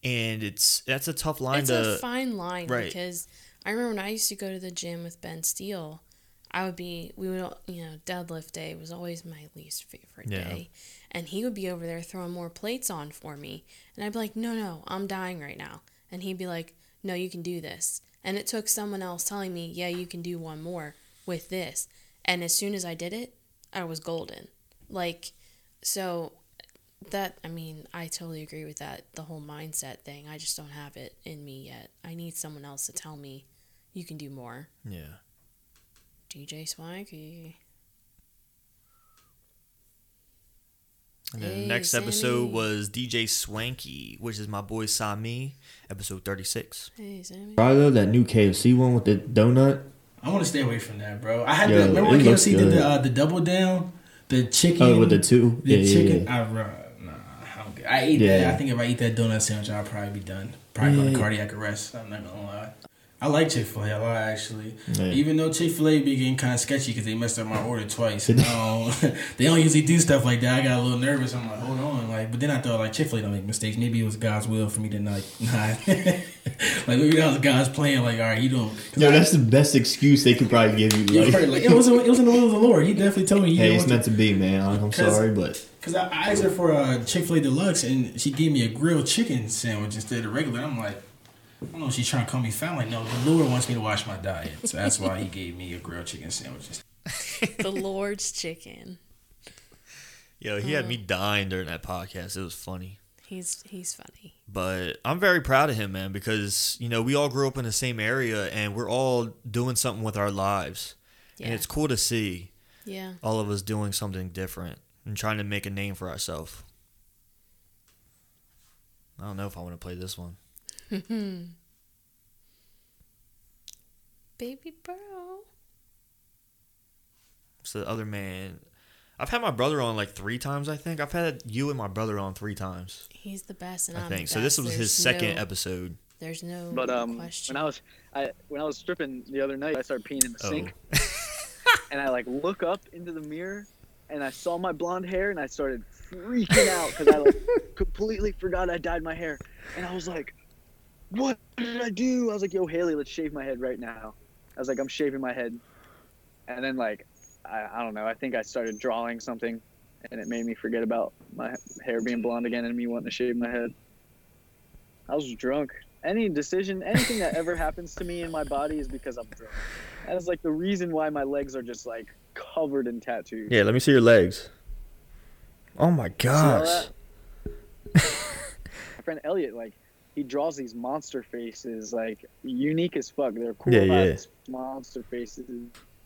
And it's that's a tough line it's to a fine line Right. because I remember when I used to go to the gym with Ben Steele, I would be we would you know deadlift day was always my least favorite Yeah. day, and he would be over there throwing more plates on for me, and I'd be like, no, no, I'm dying right now, and he'd be like, no, you can do this, and it took someone else telling me, yeah, you can do one more with this, and as soon as I did it, I was golden, like, so that I mean, I totally agree with that. The whole mindset thing. I just don't have it in me yet. I need someone else to tell me you can do more. yeah. DJ Swanky. And then Hey, the next Sammy. episode was DJ Swanky, which is my boy Sami, episode 36. Hey, Sammy. Probably that new KFC one with the donut. I want to stay away from that, bro. I had Yeah, the, remember when it looks KFC did the uh, the double down, the chicken. Oh, with the two? the Yeah, yeah, chicken. yeah. I, uh, nah, I, ate Yeah. that. I think if I eat that donut sandwich, I'll probably be done. Probably go Yeah. to cardiac arrest. I'm not gonna lie. I like Chick Fil A a lot actually. Yeah. Even though Chick Fil A be getting kind of sketchy because they messed up my order twice. Um, they don't usually do stuff like that. I got a little nervous. I'm like, hold on, like. But then I thought like Chick Fil A don't make mistakes. Maybe it was God's will for me to not, not like maybe that was God's plan. Like, all right, you don't. Yo, that's the best excuse they could probably give you. You Like, like, it was it was in the will of the Lord. He definitely told me. hey, it's meant to be, man. I'm I'm 'Cause- sorry, but Cause I, I asked her for a Chick Fil A deluxe, and she gave me a grilled chicken sandwich instead of regular. I'm like, I don't know. if She's trying to call me fat. I'm like, no, the Lord wants me to watch my diet, so that's why He gave me a grilled chicken sandwich. the Lord's chicken. Yo, he had me dying during that podcast. It was funny. He's he's funny. But I'm very proud of him, man, because, you know, we all grew up in the same area and we're all doing something with our lives. yeah. And it's cool to see Yeah. all of us doing something different and trying to make a name for ourselves. I don't know if I want to play this one. Baby bro. It's the other man. I've had my brother on like three times, I think. I've had you and my brother on three times, He's the best, and I I'm think. The So this best. was his second no- episode. There's no But um, question. when I was I when I was stripping the other night, I started peeing in the Oh. sink, and I like look up into the mirror, and I saw my blonde hair, and I started freaking out because I like completely forgot I dyed my hair, and I was like, "What did I do?" I was like, "Yo, Haley, let's shave my head right now." I was like, "I'm shaving my head," and then like I, I don't know. I think I started drawing something, and it made me forget about my hair being blonde again and me wanting to shave my head. I was drunk. Any decision, anything that ever happens to me in my body is because I'm drunk. That is like the reason why my legs are just like covered in tattoos. yeah, let me see your legs. Oh my gosh. My friend Elliot, like, he draws these monster faces, like unique as fuck. They're cool Yeah, yeah. monster faces.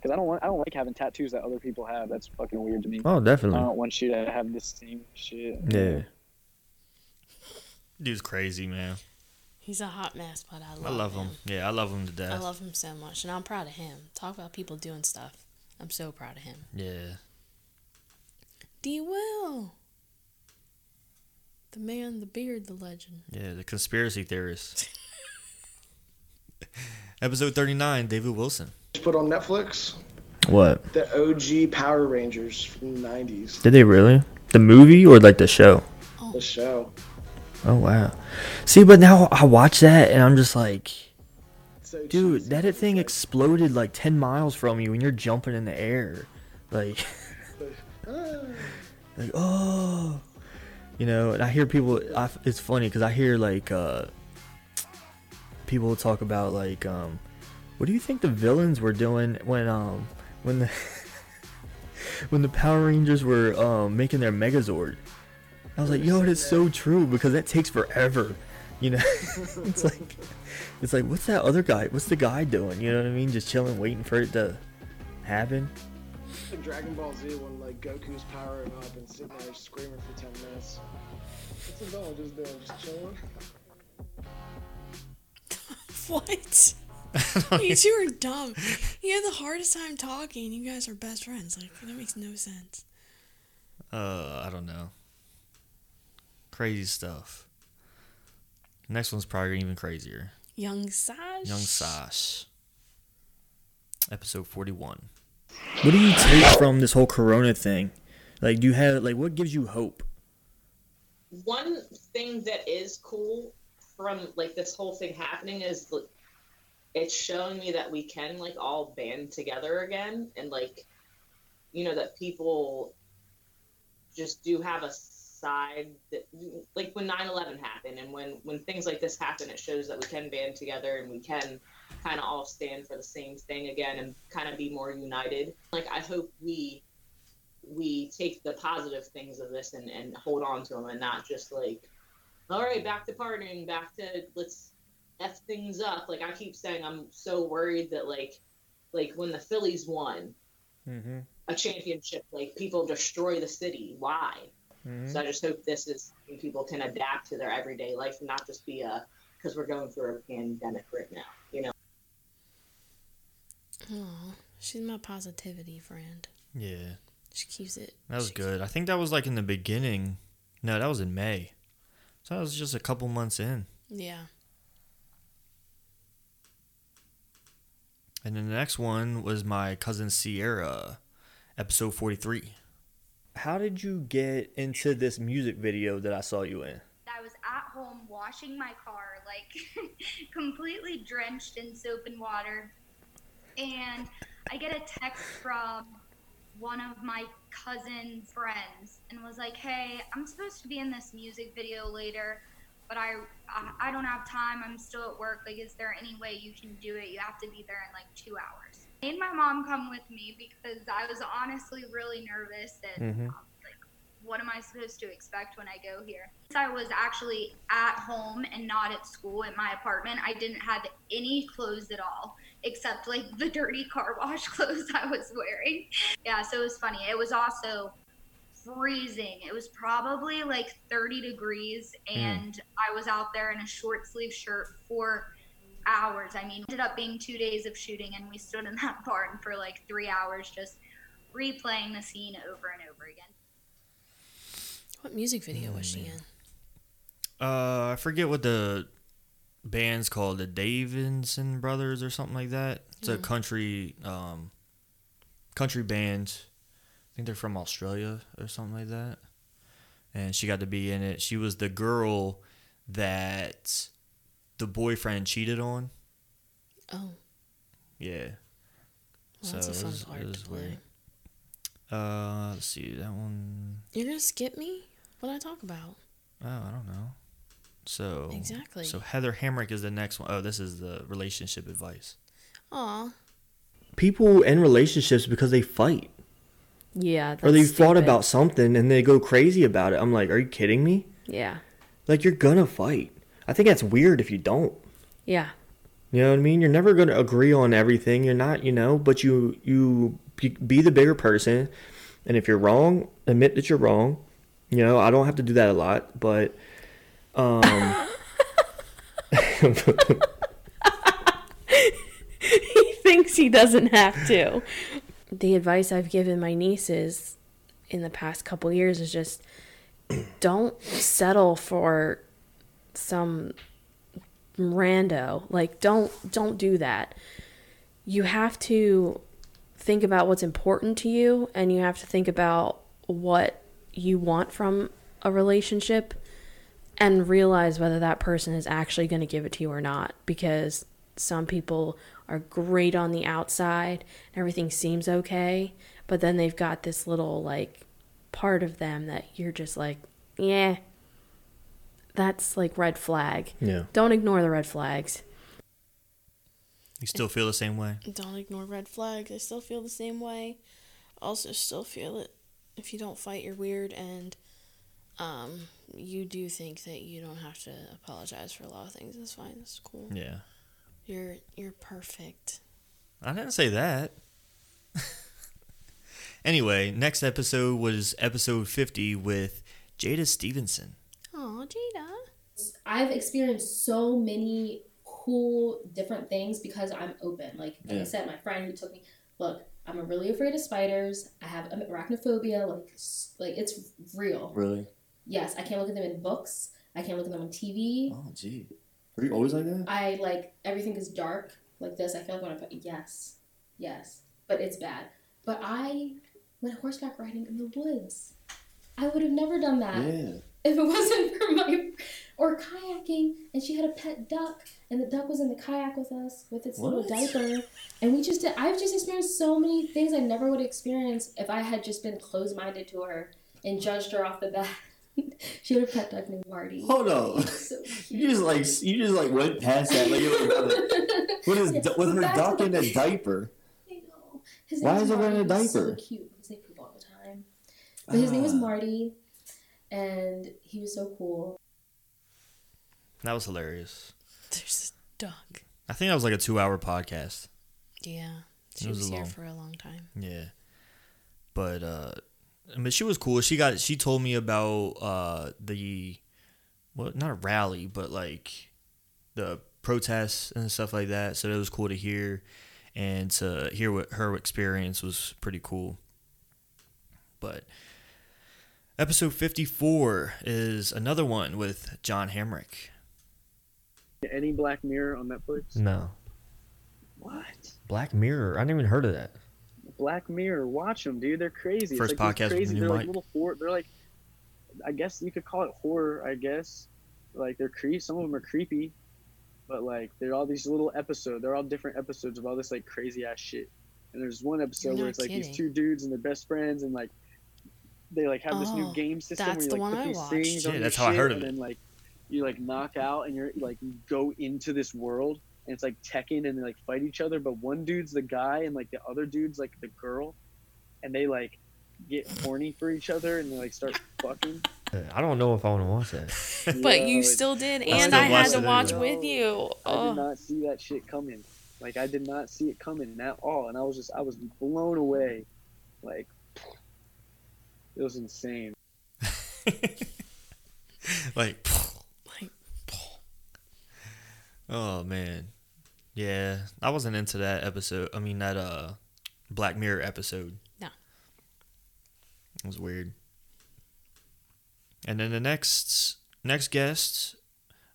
Because I don't want, I don't like having tattoos that other people have. That's fucking weird to me. Oh, definitely. I don't want you to have the same shit. Yeah. Dude's crazy, man. He's a hot mess, but I love, him. I love him. Yeah, I love him to death. I love him so much, and I'm proud of him. Talk about people doing stuff. I'm so proud of him. Yeah. D. Will. The man, the beard, the legend. Yeah, the conspiracy theorist. Episode 39, David Wilson. Put on Netflix What? the OG Power Rangers from the 90s. Did they really? The movie or like the show? The show. Oh wow. See, but now I watch that and I'm just like, So dude, that thing exploded like ten miles from you and you're jumping in the air, like, like oh, you know. And I hear people. I, it's funny because I hear like uh, people talk about like, um, what do you think the villains were doing when um when the when the Power Rangers were um making their Megazord? I was like, yo, that's so true because that takes forever. You know, it's like, it's like, what's that other guy? What's the guy doing? You know what I mean? Just chilling, waiting for it to happen. Like Dragon Ball Z when like Goku's powering up and sitting there screaming for 10 minutes. What's the dog just doing? Just chilling? What? you two are dumb. You have the hardest time talking. You guys are best friends. Like that makes no sense. Uh, I don't know. Crazy stuff. Next one's probably even crazier. Young Sash. Young Sash. Episode 41. What do you take from this whole Corona thing? Like, do you have like what gives you hope? one thing that is cool from like this whole thing happening is like, it's showing me that we can like all band together again and like you know that people just do have a side that like when 9-11 happened and when when things like this happen it shows that we can band together and we can kind of all stand for the same thing again and kind of be more united. Like i hope we we take the positive things of this and, and hold on to them and not just like all right back to partying back to let's f things up like i keep saying i'm so worried that like like when the Phillies won Mm-hmm. a championship, like people destroy the city. Why? So I just hope this is people can adapt to their everyday life and not just be a because we're going through a pandemic right now. You know. Oh, she's my positivity friend. Yeah, She keeps it. that was good. I think that was like in the beginning. No, that was in May. So that was just a couple months in. Yeah. And then the next one was my cousin Sierra, episode 43. How did you get into this music video that I saw you in? I was at home washing my car, like completely drenched in soap and water. And I get a text from one of my cousin friends and was like, "Hey, I'm supposed to be in this music video later, but I I, I don't have time. I'm still at work. Like, is there any way you can do it? You have to be there in like two hours." I made my mom come with me because I was honestly really nervous that Mm-hmm. what am I supposed to expect when I go here? Since I was actually at home and not at school at my apartment, I didn't have any clothes at all except like the dirty car wash clothes I was wearing. Yeah, so it was funny. It was also freezing. It was probably like 30 degrees and I was out there in a short sleeve shirt for hours. I mean, it ended up being 2 days of shooting and we stood in that barn for like 3 hours just replaying the scene over and over again. What music video was she in? Uh, I forget what the band's called, the Davidson Brothers or something like that. It's a Hmm. country, um, country band. I think they're from Australia or something like that. And she got to be in it. She was the girl that the boyfriend cheated on. Oh, Yeah. Well, that's a it fun was- it part to play. weird. Uh, let's see that one. you're gonna skip me? What did I talk about? Oh, I don't know. So Exactly. So Heather Hamrick is the next one. Oh, this is the relationship advice. Aw. People end relationships because they fight Yeah. or they fought stupid. about something and they go crazy about it. I'm like, are you kidding me? Yeah. Like you're gonna fight. I think that's weird if you don't. Yeah. You know what I mean? You're never to agree on everything. You're not, you know, but you you be- be the bigger person. And if you're wrong, admit that you're wrong. You know, I don't have to do that a lot, but um he thinks he doesn't have to. The advice I've given my nieces in the past couple years is just don't settle for some rando. Like don't don't do that. You have to think about what's important to you and you have to think about what you want from a relationship and realize whether that person is actually going to give it to you or not because some people are great on the outside and everything seems okay but then they've got this little like part of them that you're just like yeah that's like red flag Yeah. don't ignore the red flags You still feel the same way? Don't ignore red flags. I still feel the same way. Also, still feel it. If you don't fight, you're weird, and um, you do think that you don't have to apologize for a lot of things. That's fine. That's cool. Yeah. You're you're perfect. I didn't say that. anyway, next episode was episode 50 with Jada Stevenson. Oh, Jada. I've experienced so many cool different things because I'm open. Like, like I said, my friend who took me, look, I'm really afraid of spiders. I have arachnophobia. Like, like it's real. Really? Yes, I can't look at them in books. I can't look at them on TV. Oh, gee. Were you always like that? I like everything is dark like this. I feel like when I put yes, yes, but it's bad. But I went horseback riding in the woods. I would have never done that Yeah. if it wasn't for my or kayaking. And she had a pet duck, and the duck was in the kayak with us with its little diaper. And we just did. I've just experienced so many things I never would experience if I had just been closed minded to her and judged her off the bat. she had a pet duck named Marty. Hold on. you just like you just like went past that. Like, you were what is Yeah, with her back duck in a diaper? I His Why is was it wearing a Marty. He's diaper? So cute because they poop all the time. But his name was Ah. Marty, and he was so cool. That was hilarious. There's a duck. I think that was like a two hour podcast. Yeah. She It was was, here long- for a long time. Yeah. But uh I mean she was cool. She got she told me about uh the well not a rally, but like the protests and stuff like that. So it was cool to hear and to hear what her experience was pretty cool. But episode 54 is another one with John Hamrick. Any Black Mirror on Netflix? No. What? Black Mirror. I didn't even heard of that. Black Mirror, watch them, dude. They're crazy. First it's like these podcast with crazy. They're like mic. little horror. They're like, I guess you could call it horror. I guess, like they're creepy. Some of them are creepy, but like they're all these little episodes. They're all different episodes of all this like crazy ass shit. And there's one episode You're where not it's like these two dudes and they're best friends, and like they like have this new Oh, game system that's where you the like one put I these watched. things Yeah, on that's how I heard of and it. then like you like knock out and you're like you go into this world and it's like Tekken and they like fight each other, but one dude's the guy and like the other dude's like the girl, and they like get horny for each other and they like start fucking. I don't know if I want to watch that. But Yo, you it's- still did, and still I had to watch anyway. with you. I Oh. did not see that shit coming. Like I did not see it coming at all, and I was just I was blown away. Like it was insane. like, oh man, yeah, I wasn't into that episode. I mean that uh, Black Mirror episode. No. It was weird. And then the next next guest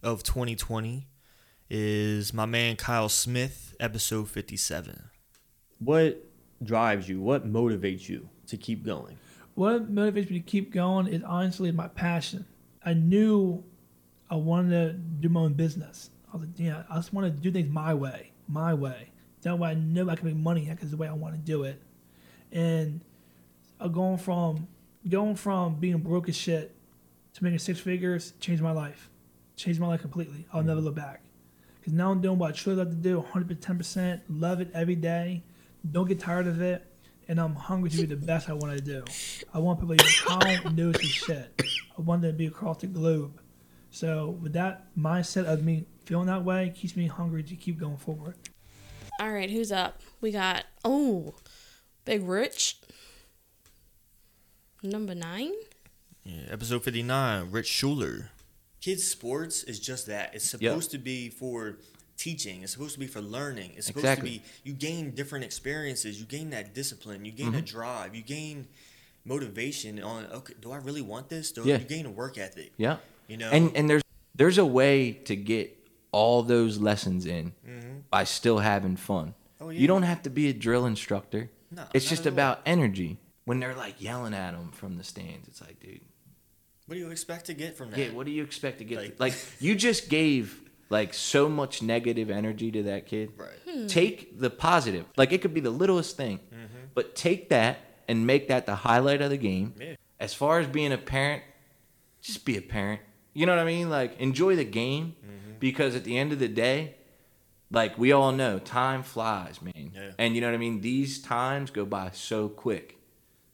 of 2020 is my man Kyle Smith, episode 57. What drives you? What motivates you to keep going? What motivates me to keep going is honestly my passion. I knew I wanted to do my own business. I was like, yeah, I just want to do things my way, my way. That way I know I can make money because the way I want to do it. And uh, going from going from being broke as shit to making six figures changed my life. Changed my life completely. I'll never look back. Because now I'm doing what I truly love to do, 110%, love it every day, don't get tired of it, and I'm hungry to be the best I want to do. I want people to hear Kyle knows his shit. I want them to be across the globe. So with that mindset of me feeling that way, keeps me hungry to keep going forward. All right, who's up? We got oh, Big Rich. Number nine. Yeah, episode 59, Rich Schuler. Kids sports is just that. It's Yep. supposed to be for teaching. It's supposed to be for learning. It's supposed Exactly. to be you gain different experiences. You gain that discipline. You gain a Mhm. drive. You gain motivation on okay, do I really want this? Do Yeah. you gain a work ethic? Yeah. You know? And and there's there's a way to get all those lessons in Mhm. by still having fun. Oh, You don't have to be a drill instructor. No, it's just at all. about energy. When they're like yelling at them from the stands, it's like, dude, what do you expect to get from that? yeah, what do you expect to get? Like- Like, you just gave like so much negative energy to that kid. Right. Hmm. Take the positive. Like it could be the littlest thing, Mm-hmm. but take that and make that the highlight of the game. Yeah. As far as being a parent, just be a parent. You know what I mean? Like enjoy the game Mm-hmm. because at the end of the day, like we all know, time flies, man. Yeah. And you know what I mean? These times go by so quick.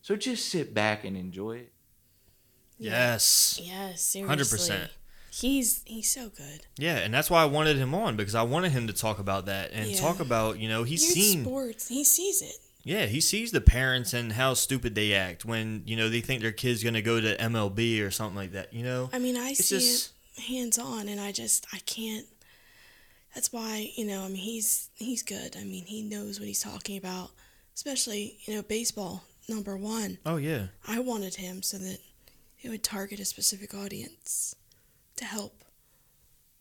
So just sit back and enjoy it. Yes. Yes, seriously. 100%. He's he's so good. Yeah, and that's why I wanted him on because I wanted him to talk about that and Yeah. talk about, you know, he's Youth seen sports. He sees it. Yeah, he sees the parents and how stupid they act when, you know, they think their kid's going to go to MLB or something like that, you know? I mean, I It's see just- it hands on, and I just I can't. That's why you know I mean he's he's good. I mean he knows what he's talking about, especially you know baseball number one. Oh, yeah. I wanted him so that he would target a specific audience to help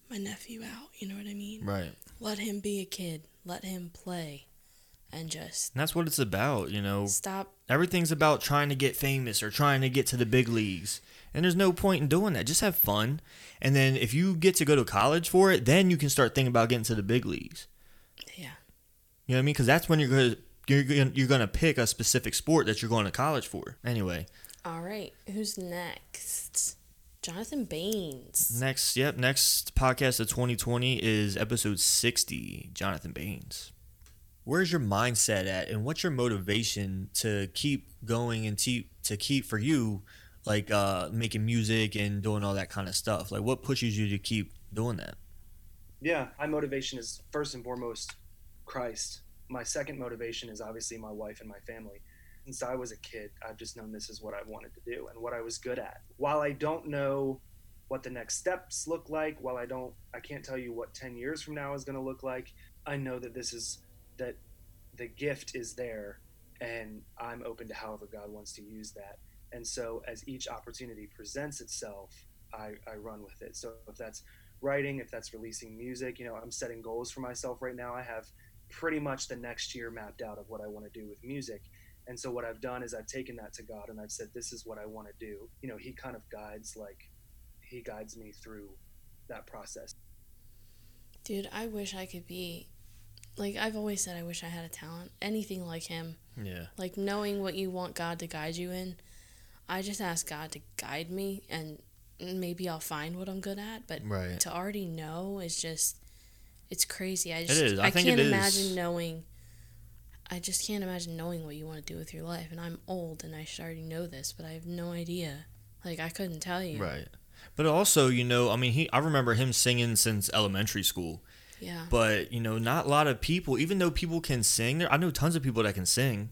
my nephew out. You know what I mean? Right. Let him be a kid. Let him play, and just And that's what it's about, you know. Stop. Everything's about trying to get famous or trying to get to the big leagues. And there's no point in doing that. Just have fun. And then if you get to go to college for it, then you can start thinking about getting to the big leagues. Yeah. You know what I mean? Because that's when you're going to you're gonna, you're gonna pick a specific sport that you're going to college for. Anyway, all right. Who's next? Jonathan Baines. next, yep, next podcast of 2020 is episode 60. Jonathan Baines. Where's your mindset at, and what's your motivation to keep going and to to keep for you, like uh, making music and doing all that kind of stuff? Like, what pushes you to keep doing that? yeah, my motivation is first and foremost Christ. my second motivation is obviously my wife and my family. Since I was a kid, I've just known this is what I wanted to do and what I was good at. While I don't know what the next steps look like, while I don't, I can't tell you what 10 years from now is going to look like, I know that this is, that the gift is there and I'm open to however God wants to use that. And so as each opportunity presents itself, I, I run with it. So if that's writing, if that's releasing music, you know, I'm setting goals for myself right now. I have pretty much the next year mapped out of what I want to do with music. And so what I've done is I've taken that to God and I've said, this is what I want to do. You know, he kind of guides, like, he guides me through that process. Dude, I wish I could be like I've always said I wish I had a talent, anything like him. Yeah. Like knowing what you want God to guide you in. I just ask God to guide me and maybe I'll find what I'm good at, but Right. to already know is just it's crazy. I just. I I, can't it is. imagine knowing I just can't imagine knowing what you want to do with your life and I'm old and I should already know this, but I have no idea. Like I couldn't tell you. Right. But also, you know, I mean, he I remember him singing since elementary school. Yeah. But, you know, not a lot of people, even though people can sing, there I know tons of people that can sing,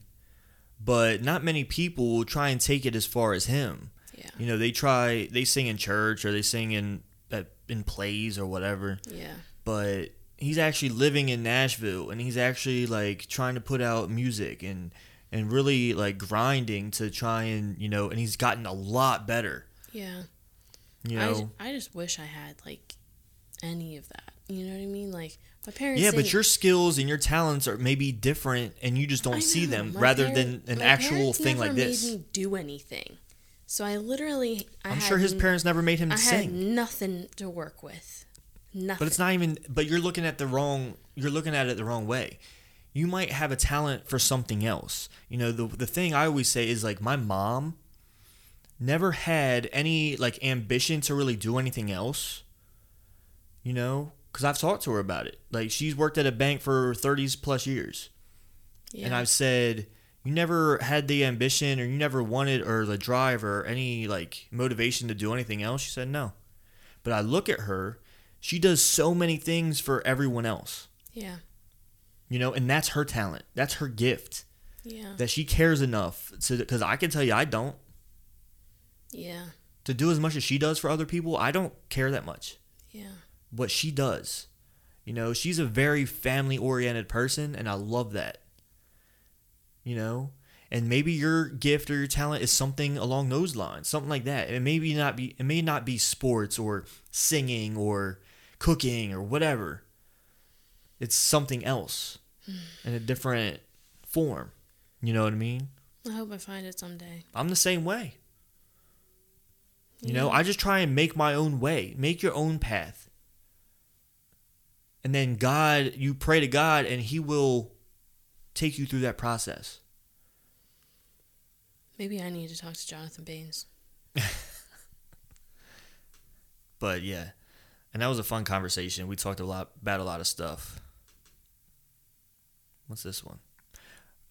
but not many people will try and take it as far as him. Yeah. You know, they try they sing in church or they sing in at, in plays or whatever. Yeah. But he's actually living in Nashville and he's actually like trying to put out music and and really like grinding to try and, you know, and he's gotten a lot better. Yeah. You I, know. ju- I just wish I had like any of that. You know what I mean? Like my parents. Yeah, but your skills and your talents are maybe different, and you just don't see them, rather parent- than an actual thing like this. Made me do anything, so I literally. I I'm had sure his parents never made him I had sing. nothing to work with. Nothing. But it's not even. But you're looking at the wrong. You're looking at it the wrong way. You might have a talent for something else. You know, the the thing I always say is like my mom never had any like ambition to really do anything else. You know, because I've talked to her about it. Like she's worked at a bank for 30s plus years. And I've said, you never had the ambition or you never wanted or the drive or any like motivation to do anything else? She said, no. But I look at her, she does so many things for everyone else, Yeah. you know, and that's her talent. That's her gift. Yeah. That she cares enough to, because I can tell you, I don't. Yeah. To do as much as she does for other people, I don't care that much. Yeah. What she does. You know, she's a very family oriented person, and I love that. You know? And maybe your gift or your talent is something along those lines, something like that. It may be not be it may not be sports or singing or cooking or whatever. It's something else in a different form. You know what I mean? I hope I find it someday. I'm the same way. You know, I just try and make my own way, make your own path. And then God, you pray to God and He will take you through that process. Maybe I need to talk to Jonathan Baines. But yeah, and that was a fun conversation. We talked a lot about a lot of stuff. What's this one?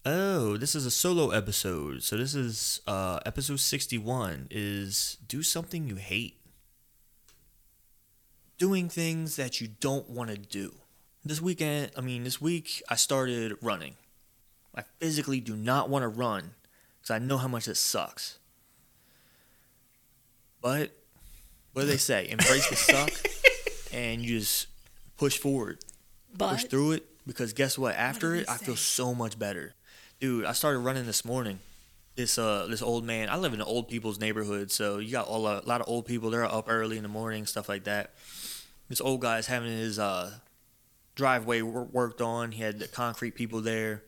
Oh, this is a solo episode. So this is uh episode 61 is do something you hate. Doing things that you don't want to do. This weekend, I mean, this week I started running. I physically do not want to run because I know how much it sucks. But what do they say? Embrace the suck and you just push forward. push through it because guess what? After do it, I feel so much better. Dude, I started running this morning. This uh this old man, I live in an old people's neighborhood, so you got all, a lot of old people. They're up early in the morning, stuff like that. This old guy's having his uh driveway wor- worked on. He had the concrete people there,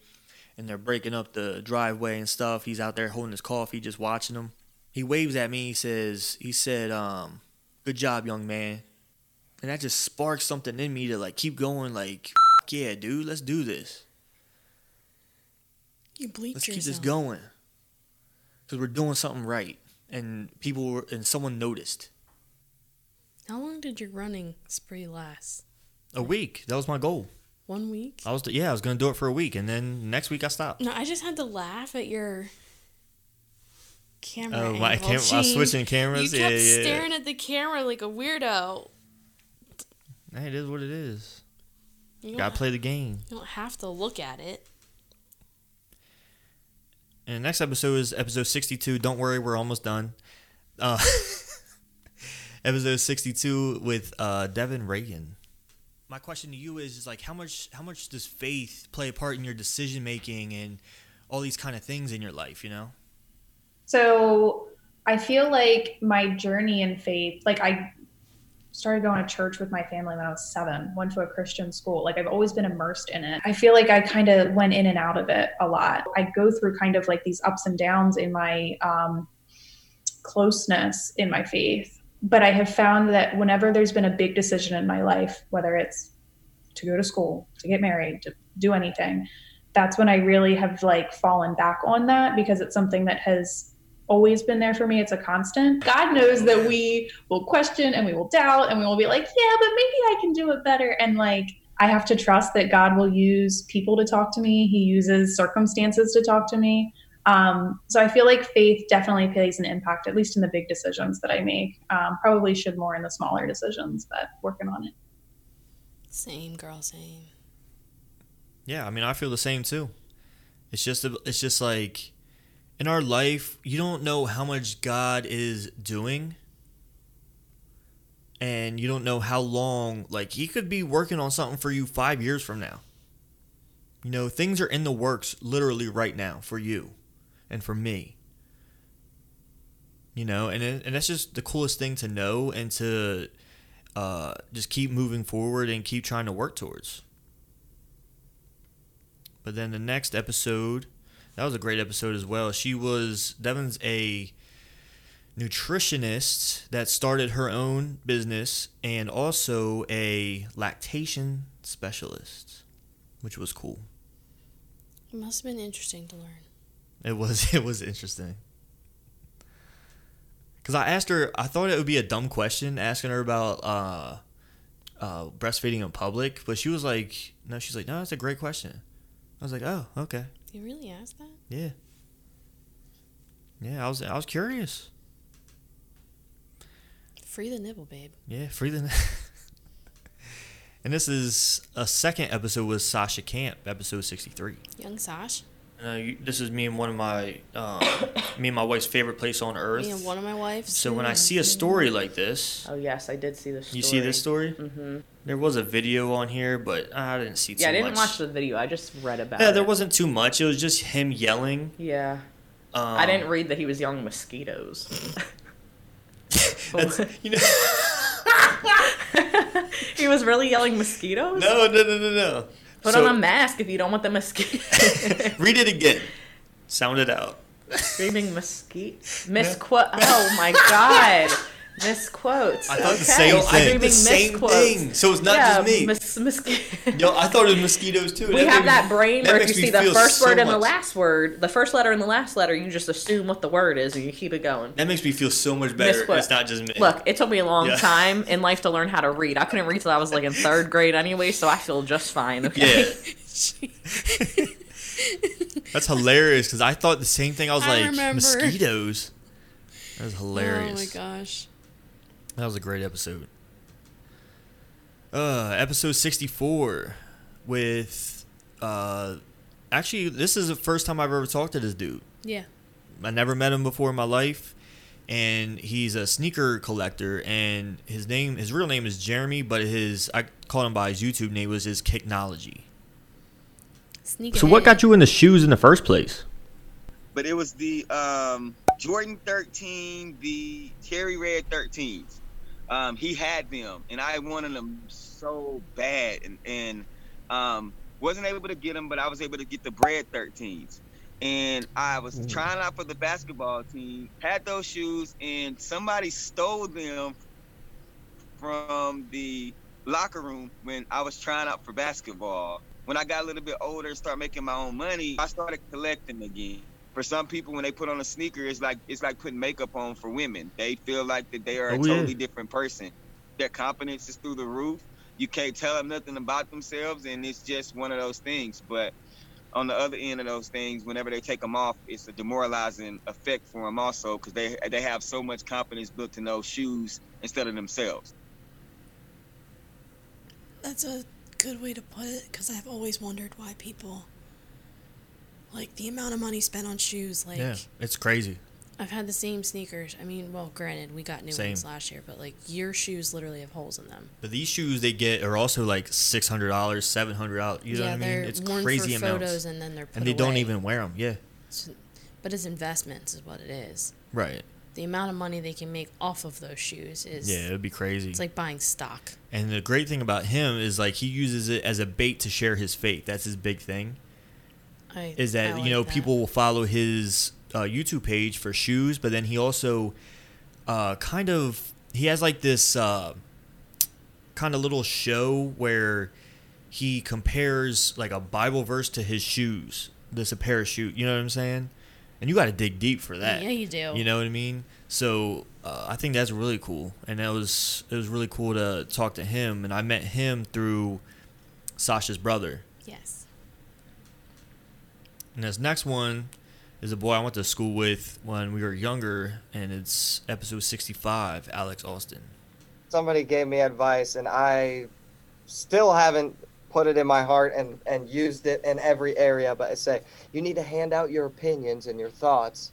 and they're breaking up the driveway and stuff. He's out there holding his coffee, just watching them. He waves at me. He says, "He said, um, good job, young man." And that just sparks something in me to like keep going. Like, yeah, dude, let's do this. You bleeped Let's keep yourself. this going. Cause we're doing something right, and people were, and someone noticed. How long did your running spree last? A week. That was my goal. One week? I was yeah, I was gonna do it for a week, and then next week I stopped. No, I just had to laugh at your camera. Oh, my angle. cam- I was switching cameras? You kept Yeah, yeah. staring at the camera like a weirdo. Hey, it is what it is. You Gotta play the game. You don't have to look at it. And next episode is episode 62. Don't worry, we're almost done. Uh, episode 62 with uh, Devin Reagan. My question to you is, is like how much how much does faith play a part in your decision making and all these kind of things in your life, you know? So I feel like my journey in faith, like I started going to church with my family when I was seven, went to a Christian school. Like I've always been immersed in it. I feel like I kind of went in and out of it a lot. I go through kind of like these ups and downs in my um, closeness in my faith. But I have found that whenever there's been a big decision in my life, whether it's to go to school, to get married, to do anything, that's when I really have like fallen back on that because it's something that has always been there for me. It's a constant. God knows that we will question and we will doubt and we will be like, yeah, but maybe I can do it better. And like, I have to trust that God will use people to talk to me. He uses circumstances to talk to me. Um, so I feel like faith definitely plays an impact, at least in the big decisions that I make. Um, probably should more in the smaller decisions, but working on it. Same girl, same. Yeah, I mean, I feel the same too. It's just it's just like in our life, you don't know how much God is doing and you don't know how long like he could be working on something for you 5 years from now. You know, things are in the works literally right now for you and for me. You know, and and that's just the coolest thing to know and to uh, just keep moving forward and keep trying to work towards. But then the next episode, that was a great episode as well. She was Devin's a nutritionist that started her own business and also a lactation specialist, which was cool. It must have been interesting to learn. It was it was interesting. Cause I asked her, I thought it would be a dumb question asking her about uh, uh, breastfeeding in public, but she was like, no, she's like, no, that's a great question. I was like, oh, okay, You really asked that? yeah, yeah. I was I was curious. Free the nibble, babe. Yeah, free the. and this is a second episode with Sasha Camp, episode sixty three. Young Sash. Uh, you, this is me and one of my, um, me and my wife's favorite place on earth. Me and one of my wives. So when I see a story like this, Oh yes, I did see this. Story. you see this story? Mm-hmm. There was a video on here, but I didn't see too Yeah, I didn't much. watch the video. I just read about yeah, it. there wasn't too much. It was just him yelling. Yeah. Um, I didn't read that he was yelling mosquitoes. That's, you know. he was really yelling mosquitoes. No, no, no, no, no. Put So- on a mask if you don't want the mosquitoes. Read it again. Sound it out. Screaming mosquito. Misquote. Oh my god. Misquotes. I thought okay. the same thing. Screaming The same misquotes. thing. So it's not yeah, just me. Mis- mosqui- Yo, I thought it was mosquitoes too. we That have that me- brain that where if you see the first so word and the last word, the first letter and the last letter, you just assume what the word is and you keep it going. That makes me feel so much better. Misquote. It's not just me. Look, it took me a long Yeah. time in life to learn how to read. I couldn't read till I was like in third grade anyway, so I feel just fine. Okay. Yeah. That's hilarious because I thought the same thing. I was I like, remember. mosquitoes. That was hilarious. Oh my gosh. That was a great episode. Uh, episode 64 with, uh, actually, this is the first time I've ever talked to this dude. Yeah. I never met him before in my life, and he's a sneaker collector. And his name, his real name is Jeremy, but his I called him by his YouTube name was his Kicknology. Sneak So, what got you in the shoes in the first place? but it was the um, Jordan 13, the Cherry Red 13s. Um, he had them, and I wanted them so bad, and and um, wasn't able to get them, but I was able to get the Bred 13s. And I was trying out for the basketball team, had those shoes, and somebody stole them from the locker room when I was trying out for basketball. When I got a little bit older and started making my own money, I started collecting again. For some people, when they put on a sneaker, it's like it's like putting makeup on for women. They feel like that they are oh, a Oh, yeah. totally different person. Their confidence is through the roof. You can't tell them nothing about themselves, and it's just one of those things. But on the other end of those things, whenever they take them off, it's a demoralizing effect for them also because they they have so much confidence built in those shoes instead of themselves. That's a good way to put it because I've always wondered why people like the amount of money spent on shoes. Like, yeah, it's crazy. I've had the same sneakers. I mean, well, granted, we got new Same. ones last year, but like your shoes literally have holes in them. But these shoes they get are also like six hundred dollars, seven hundred dollars. You know yeah, what I mean? It's crazy for amounts. photos and then they're put and they don't even wear them. Yeah, It's- but it's investments, is what it is. right. The amount of money they can make off of those shoes is Yeah, it'd be crazy. It's like buying stock. And the great thing about him is like he uses it as a bait to share his faith. That's his big thing. I, is that I you know that. people will follow his uh, YouTube page for shoes, but then he also uh, kind of he has like this uh, kind of little show where he compares like a Bible verse to his shoes. This a pair of shoes, you know what I'm saying? And you got to dig deep for that. Yeah, you do. You know what I mean? So uh, I think that's really cool, and that was it was really cool to talk to him, and I met him through Sasha's brother. Yes. And this next one is a boy I went to school with when we were younger, and it's episode 65, Alex Austin. somebody gave me advice and I still haven't put it in my heart and, and used it in every area, but I say you need to hand out your opinions and your thoughts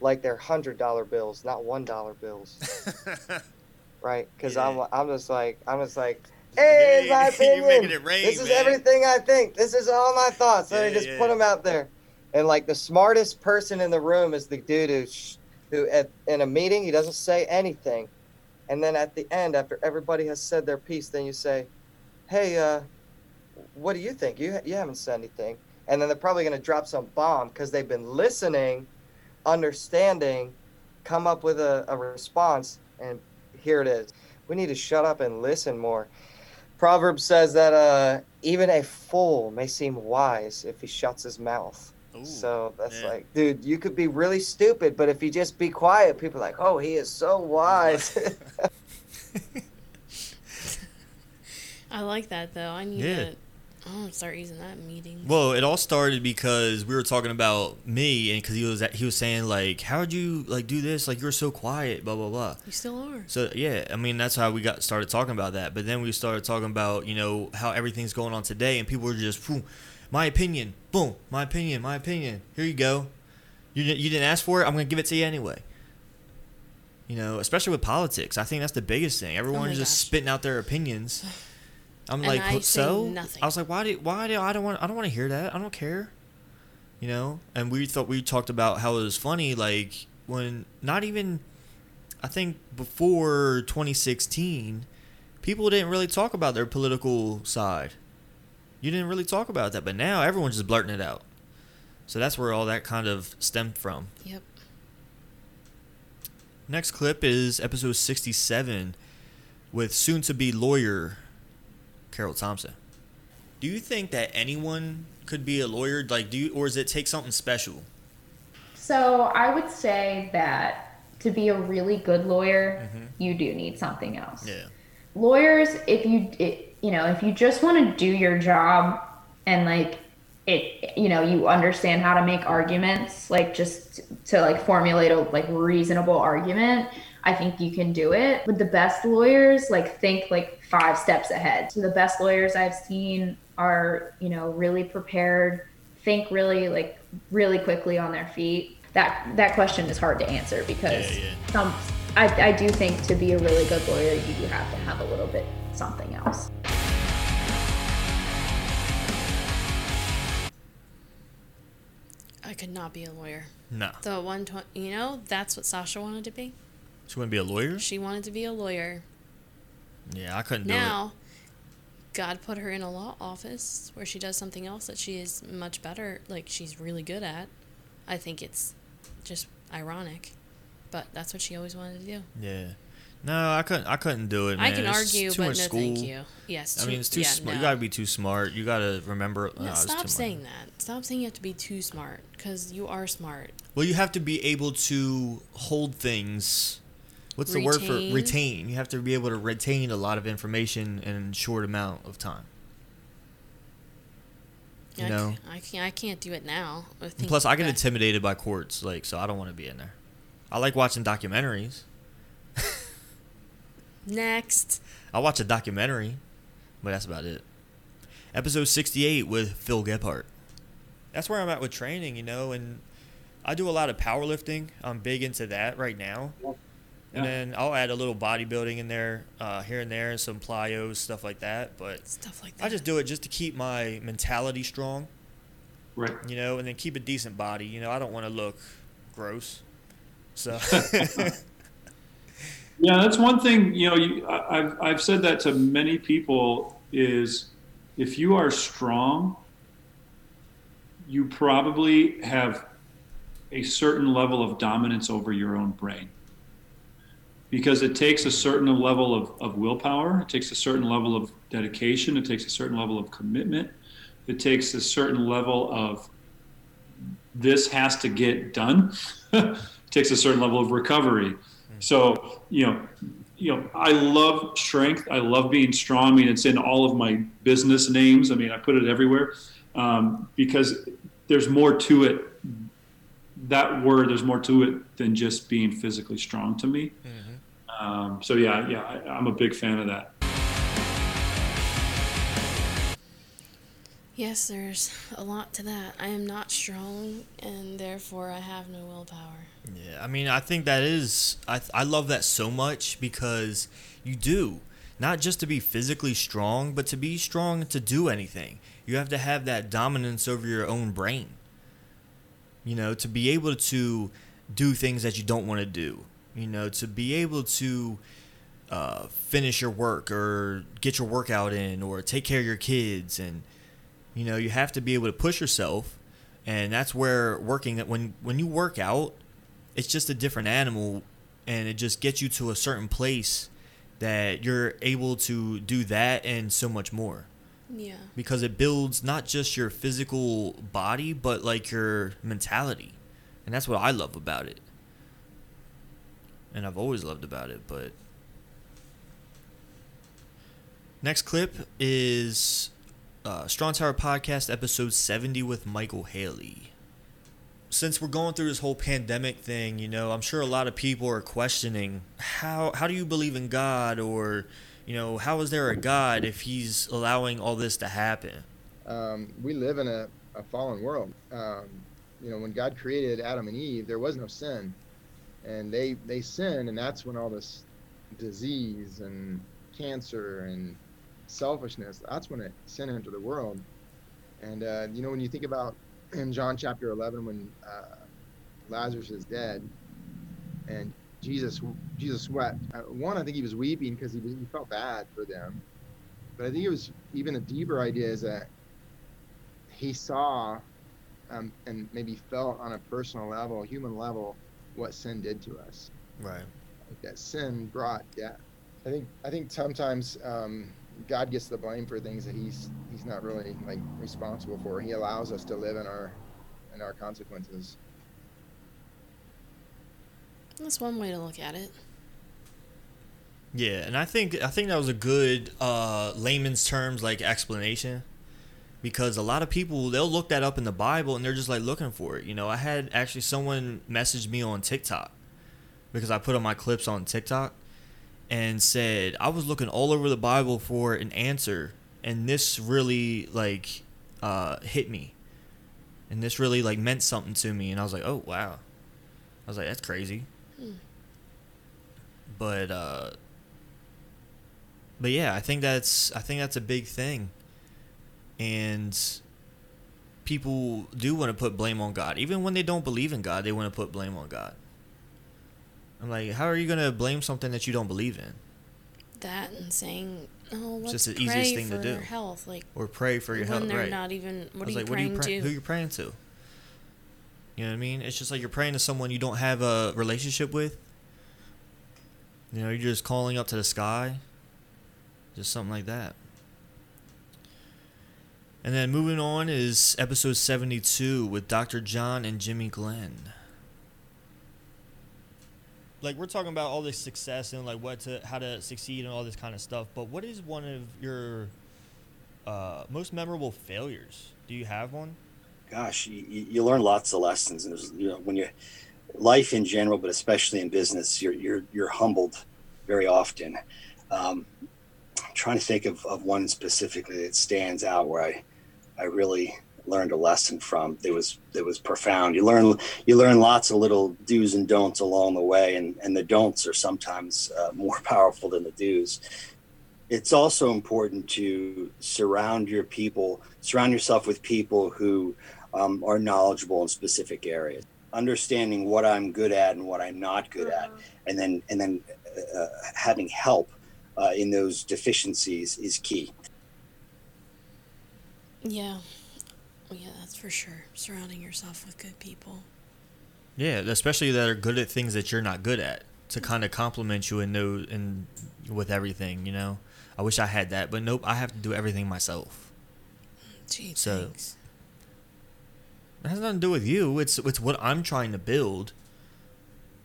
like they're hundred dollar bills, not one dollar bills. right? Because I'm I'm just like I'm just like Hey, it's my opinion. making it rain, this is man. everything I think. This is all my thoughts. So I Yeah, just yeah. put them out there. And like the smartest person in the room is the dude who, sh- who at, in a meeting he doesn't say anything, and then at the end, after everybody has said their piece, then you say, "Hey, uh, what do you think? You you haven't said anything." And then they're probably gonna drop some bomb because they've been listening, understanding, come up with a, a response, and here it is. We need to shut up and listen more. Proverb says that uh, even a fool may seem wise if he shuts his mouth. so that's like, dude, you could be really stupid, but if you just be quiet, people are like, oh, he is so wise. I like that though. I need Yeah. to. I'm gonna start using that meeting. Well, it all started because we were talking about me, and because he was he was saying like, "How'd you like do this? Like you're so quiet, blah blah blah." You still are. So yeah, I mean that's how we got started talking about that. But then we started talking about you know how everything's going on today, and people were just, boom, my opinion, boom, my opinion, my opinion. Here you go. You didn't you didn't ask for it. I'm gonna give it to you anyway. You know, especially with politics, I think that's the biggest thing. Everyone's oh my just spitting out their opinions. I'm And like, I so nothing. I was like, why do why do I don't want I don't want to hear that. I don't care. You know, and we thought we talked about how it was funny, like when not even I think before 2016, people didn't really talk about their political side. You didn't really talk about that, but now everyone's just blurting it out. So that's where all that kind of stemmed from. Yep. Next clip is episode 67 with soon to be lawyer Carol Thompson. Do you think that anyone could be a lawyer? Like, do you, or does it take something special? So I would say that to be a really good lawyer, Mm-hmm. you do need something else. Yeah. Lawyers, if you it, you know if you just want to do your job and like it you know you understand how to make arguments like just to like formulate a like reasonable argument i think you can do it but the best lawyers like think like five steps ahead so the best lawyers i've seen are you know really prepared think really like really quickly on their feet that that question is hard to answer because Yeah, yeah. some I, I do think to be a really good lawyer you do have to have a little bit something else I could not be a lawyer. No. The one, tw- you know, that's what Sasha wanted to be. She wanted to be a lawyer? She wanted to be a lawyer. Yeah, I couldn't do it. Now, God put her in a law office where she does something else that she is much better, like she's really good at. I think it's just ironic, but that's what she always wanted to do. Yeah. No, I couldn't. I couldn't do it. I can It's argue, too but much no, school. thank you. Yes, I mean, it's too yeah, smart. You gotta be too smart. You gotta remember. Oh, no, no, too stop much. saying that. Stop saying you have to be too smart because you are smart. Well, you have to be able to hold things. What's the word for Retain? retain? You have to be able to retain a lot of information in a short amount of time. You I, know. c- I can't. I can't do it now. I plus, I get that- intimidated by courts, like so. I don't want to be in there. I like watching documentaries. Next. I watch a documentary, but that's about it. episode 68 with Phil Gephardt. That's where I'm at with training, you know, and I do a lot of powerlifting. I'm big into that right now. And then I'll add a little bodybuilding in there, uh, here and there, and some plyos, stuff like that. But stuff like that. I just do it just to keep my mentality strong. Right. You know, and then keep a decent body. You know, I don't want to look gross. So. Yeah, that's one thing. You know, you, I, I've I've said that to many people is if you are strong, you probably have a certain level of dominance over your own brain because it takes a certain level of, of willpower it takes a certain level of dedication it takes a certain level of commitment it takes a certain level of this has to get done it takes a certain level of recovery. So you know you know i love strength i love being strong i mean it's in all of my business names i mean i put it everywhere um, because there's more to it that word there's more to it than just being physically strong to me um, so yeah yeah I, i'm a big fan of that Yes, there's a lot to that. I am not strong, and therefore I have no willpower. Yeah, I mean, I think that is I I love that so much because you do not just to be physically strong, but to be strong to do anything. You have to have that dominance over your own brain. You know, to be able to do things that you don't want to do. You know, to be able to uh, finish your work or get your workout in or take care of your kids and you know you have to be able to push yourself. And that's where working when when you work out it's just a different animal and it just gets you to a certain place that you're able to do that and so much more. Yeah. because it builds not just your physical body but like your mentality. And that's what i love about it and i've always loved about it but next clip is uh, strong tower podcast episode 70 with michael haley since we're going through this whole pandemic thing, you know, I'm sure a lot of people are questioning how how do you believe in God or you know, how is there a God if he's allowing all this to happen? um, we live in a, a fallen world. Um, you know, when God created Adam and Eve, there was no sin, and they they sinned, and that's when all this disease and cancer and selfishness. That's when it sin into the world. And uh, you know, when you think about in John chapter 11, when uh, Lazarus is dead, and Jesus Jesus wept. Uh, one, I think he was weeping because he, he felt bad for them, but I think it was even a deeper idea is that he saw um, and maybe felt on a personal level, human level, what sin did to us. Right. Like that sin brought death. I think I think sometimes um, God gets the blame for things that he's he's not really like responsible for. He allows us to live in our in our consequences. That's one way to look at it. Yeah, and I think I think that was a good uh, layman's terms like explanation, because a lot of people they'll look that up in the Bible and they're just like looking for it. You know, I had actually someone message me on TikTok because I put on my clips on TikTok and said I was looking all over the Bible for an answer, and this really like uh, hit me, and this really like meant something to me, and I was like, oh wow, I was like that's crazy, Hmm. but uh, but yeah, I think that's I think that's a big thing, and people do want to put blame on God, even when they don't believe in God, they want to put blame on God. I'm like, how are you gonna blame something that you don't believe in? That and saying, "Oh, It's let's just the pray easiest thing for to do. health." Like, or pray for your health. when health. they're right? not even- what I was are you like, what are you praying praying? to? Who you praying to? You know what I mean? It's just like you're praying to someone you don't have a relationship with. You know, you're just calling up to the sky. Just something like that. And then moving on is episode 72 with Dr. John and Jimmy Glenn. Like we're talking about all this success and like what to how to succeed and all this kind of stuff, but what is one of your uh, most memorable failures? Do you have one? gosh, you, you learn lots of lessons, and there's, you know when you life in general, but especially in business, you're you're you're humbled very often. Um, trying to think of, of one specifically that stands out where I, I really learned a lesson from. It was it was profound. You learn you learn lots of little do's and don'ts along the way, and and the don'ts are sometimes uh, more powerful than the do's. It's also important to surround your people, surround yourself with people who um, are knowledgeable in specific areas. Understanding what I'm good at and what I'm not good at, and then and then uh, having help uh, in those deficiencies is key. Yeah. Yeah, that's for sure. Surrounding yourself with good people. Yeah, especially that are good at things that you're not good at to mm-hmm. kind of compliment you and know and with everything, you know. I wish I had that, but nope, I have to do everything myself. Gee, so it has nothing to do with you. It's it's what I'm trying to build.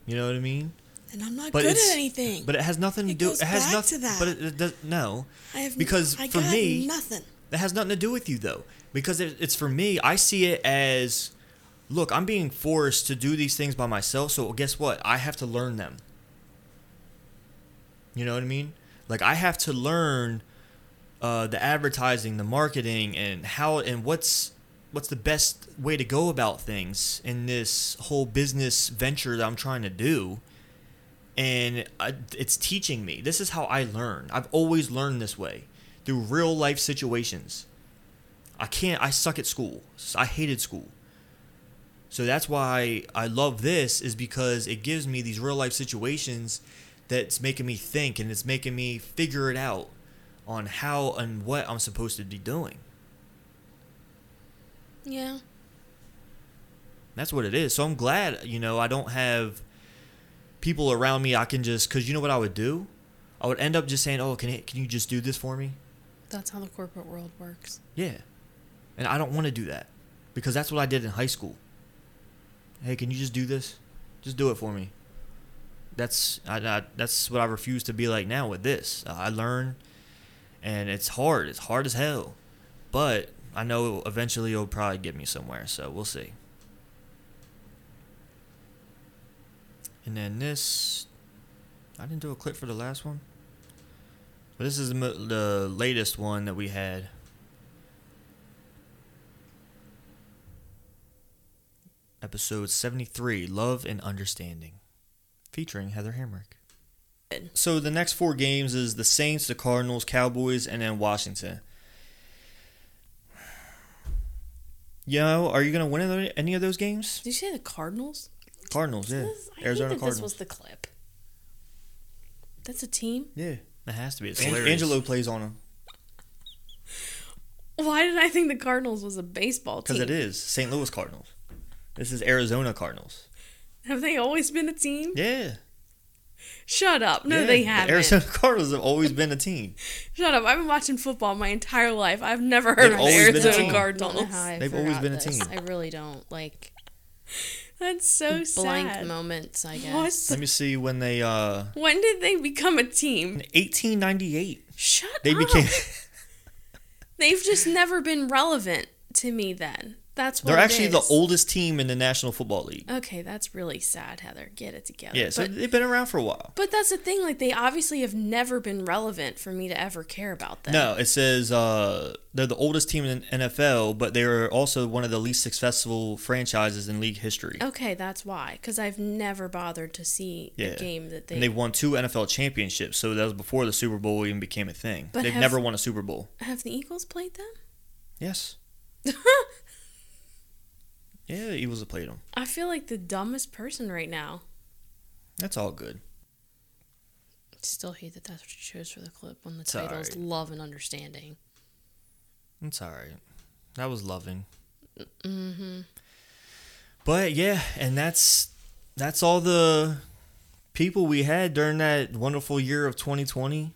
You know what I mean? And I'm not But good at anything. But it has nothing to do. It has back nothing. to that. But it, it does no. I have because I for me, nothing. That has nothing to do with you though. Because it's for me. I see it as, look, I'm being forced to do these things by myself. So guess what? I have to learn them. You know what I mean? Like I have to learn uh, the advertising, the marketing, and how and what's what's the best way to go about things in this whole business venture that I'm trying to do. And I, it's teaching me. This is how I learn. I've always learned this way through real life situations. I can't. I suck at school. I hated school. So that's why I love this is because it gives me these real life situations that's making me think and it's making me figure it out on how and what I'm supposed to be doing. Yeah. That's what it is. So I'm glad, you know, I don't have people around me I can just cuz you know what I would do? I would end up just saying, "Oh, can it, can you just do this for me?" That's how the corporate world works. Yeah. And I don't want to do that because that's what I did in high school. Hey, can you just do this? Just do it for me. That's I, I that's what I refuse to be like now with this. I learn and it's hard. It's hard as hell. But I know eventually it'll probably get me somewhere, so we'll see. And then this I didn't do a clip for the last one. But this is the, the latest one that we had. Episode 73 Love and Understanding, featuring Heather Hamrick. So the next four games is the Saints, the Cardinals, Cowboys, and then Washington. Yo, are you going to win any- of those games? Did you say the Cardinals? Cardinals, yeah. I Arizona Cardinals. this was the clip. That's a team. Yeah, it has to be. It's hilarious. Angelo plays on them. Why did I think the Cardinals was a baseball team? Because it is. St. Louis Cardinals. This is Arizona Cardinals. Have they always been a team? Yeah. Shut up. No, Yeah, they haven't. Arizona Cardinals have always been a team. Shut up. I've been watching football my entire life. I've never heard They've of the always been a Arizona team. Cardinals. Don't know how I They've always forgot been a team. I really don't like That's so blank sad. moments. I guess. What? Let me see when they uh When did they become a team? 1898. Shut They up. became They've just never been relevant to me then. That's what They're actually the oldest team in the National Football League. Okay, that's really sad, Heather. Get it together. Yeah, so but, they've been around for a while. but that's the thing. Like, they obviously have never been relevant for me to ever care about them. No, it says uh, they're the oldest team in the NFL, but they're also one of the least successful franchises in league history. Okay, that's why. Because I've never bothered to see Yeah, a game that they. and they've won two NFL championships. So that was before the Super Bowl even became a thing. But they've have- never won a Super Bowl. Have the Eagles played them? Yes. Yeah, the Eagles have played them. I feel like the dumbest person right now. That's all good. Still hate that that's what you chose for the clip when the It's title is. Love and Understanding. It's all right. That was loving. Mm-hmm. But yeah, and that's that's all the people we had during that wonderful year of 2020.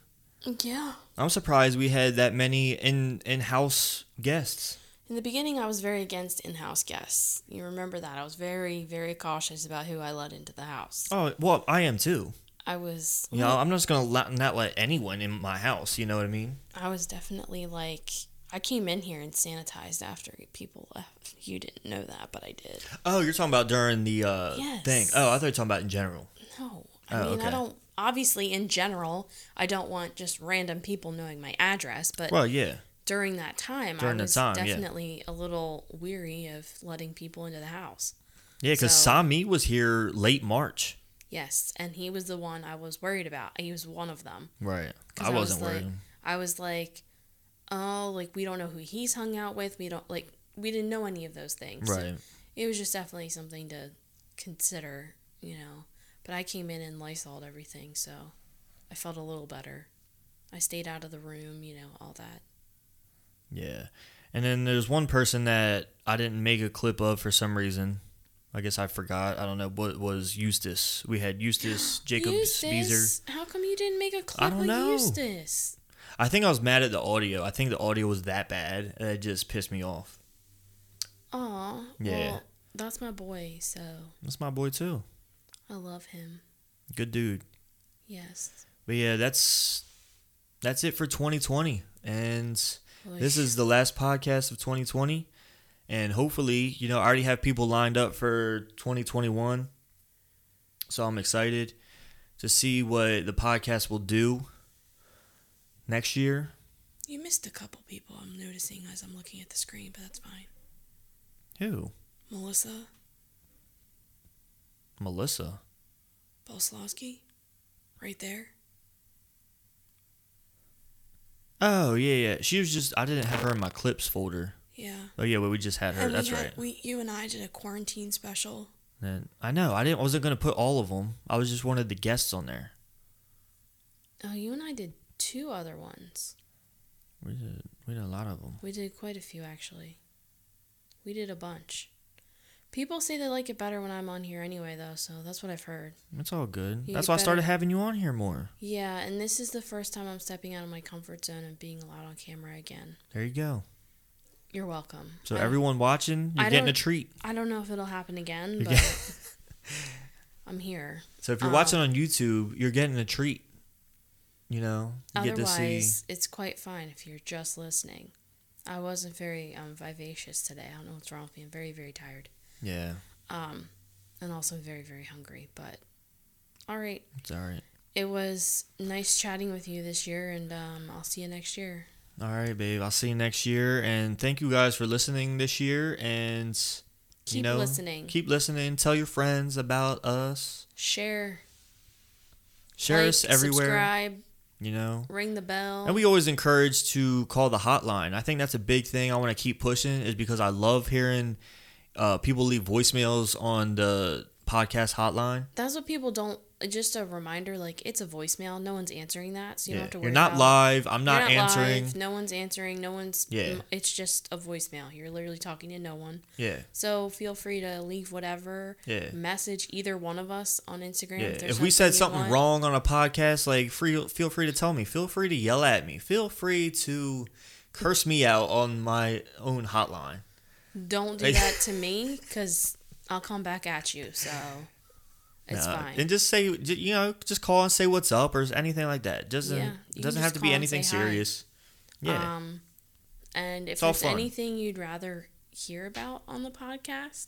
Yeah. I'm surprised we had that many in in-house guests. In the beginning, I was very against in house guests. You remember that. I was very, very cautious about who I let into the house. Oh, well, I am too. I was. You know, I'm not just gonna let, not let anyone in my house. You know what I mean? I was definitely like. I came in here and sanitized after people left. You didn't know that, but I did. Oh, you're talking about during the uh, Yes. thing. Oh, I thought you were talking about in general. No. I Oh, mean, I don't. obviously in general, I don't want just random people knowing my address, but Well, yeah. During that time, During I was time, yeah. definitely a little weary of letting people into the house. Yeah, because So- Sami was here late March. Yes, and he was the one I was worried about. He was one of them. Right. 'Cause I was wasn't like- worried. I was like, oh, like we don't know who he's hung out with. We don't like we didn't know any of those things. So Right. it was just definitely something to consider, you know. But I came in and lysoled everything, so I felt a little better. I stayed out of the room, you know, all that. Yeah. And then there's one person that I didn't make a clip of for some reason. I guess I forgot. I don't know what was Eustace. We had Eustace, Jacob Beezer. How come you didn't make a clip I don't know. Eustace? I think I was mad at the audio. I think the audio was that bad, and it just pissed me off. Aw, Yeah. well, that's my boy, so That's my boy too. I love him. Good dude. Yes. But yeah, that's that's it for 2020, and Oy. this is the last podcast of 2020. And hopefully, you know, I already have people lined up for 2021. So I'm excited to see what the podcast will do next year. You missed a couple people I'm noticing as I'm looking at the screen, but that's fine. Who? Melissa Melissa. Boslowski, right there. Oh yeah, yeah. She was just I didn't have her in my clips folder. Yeah. Oh yeah, well we just had her. And That's had, right. We, you and I did a quarantine special. And I know I didn't wasn't gonna put all of them. I was just wanted the guests on there. Oh, you and I did two other ones. We did we did a lot of them. We did quite a few actually. We did a bunch. People say they like it better when I'm on here anyway, though, so that's what I've heard. It's all good. You That's why I started having you on here more. Yeah, and this is the first time I'm stepping out of my comfort zone and being allowed on camera again. There you go. You're welcome. So I- everyone watching, you're I getting a treat. I don't know if it'll happen again, but I'm here. So if you're Um, watching on YouTube, you're getting a treat. You know, you get to see. Otherwise, it's quite fine if you're just listening. I wasn't very um, vivacious today. I don't know what's wrong with me. I'm very, very tired. Yeah, Um, and also very, very hungry. But all right, it's all right. it was nice chatting with you this year, and um, I'll see you next year. All right, babe. I'll see you next year, and thank you guys for listening this year. And you Keep know, listening. Keep listening. Tell your friends about us. Share, Share like, us everywhere. subscribe, You know. ring the bell. And we always encourage to call the hotline. I think that's a big thing I want to keep pushing is because I love hearing uh, people leave voicemails on the podcast hotline. That's what people don't. Just a reminder, like it's a voicemail. No one's answering that, so you Yeah, don't have to worry. you're not about- live. I'm You're not answering. live, No one's answering. No one's. Yeah. It's just a voicemail. You're literally talking to no one. Yeah. So feel free to leave whatever. Yeah. Message either one of us on Instagram. Yeah. If, If we said something want. wrong on a podcast, like free, feel free to tell me. Feel free to yell at me. Feel free to curse me out on my own hotline. Don't do Like- that to me because I'll come back at you. So it's Nah, fine. And just say, you know, just call and say what's up or anything like that. Doesn't Yeah, doesn't have to be anything say hi. serious. Yeah. Um, and if It's there's anything you'd rather hear about on the podcast,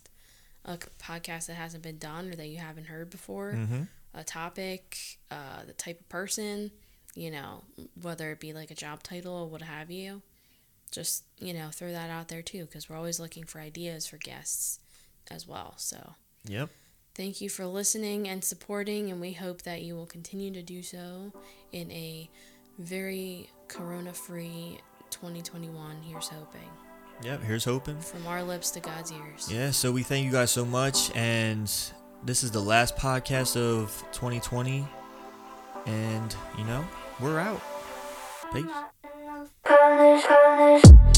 a podcast that hasn't been done or that you haven't heard before, Mhm. a topic, uh, the type of person, you know, whether it be like a job title or what have you, just, you know, throw that out there too, because we're always looking for ideas for guests as well. So Yep. thank you for listening and supporting, and we hope that you will continue to do so in a very corona free 2021. Here's hoping. Yep. Here's hoping. From our lips to God's ears. Yeah, so we thank you guys so much. And this is the last podcast of 2020. And, you know, we're out. Peace. Punish, punish.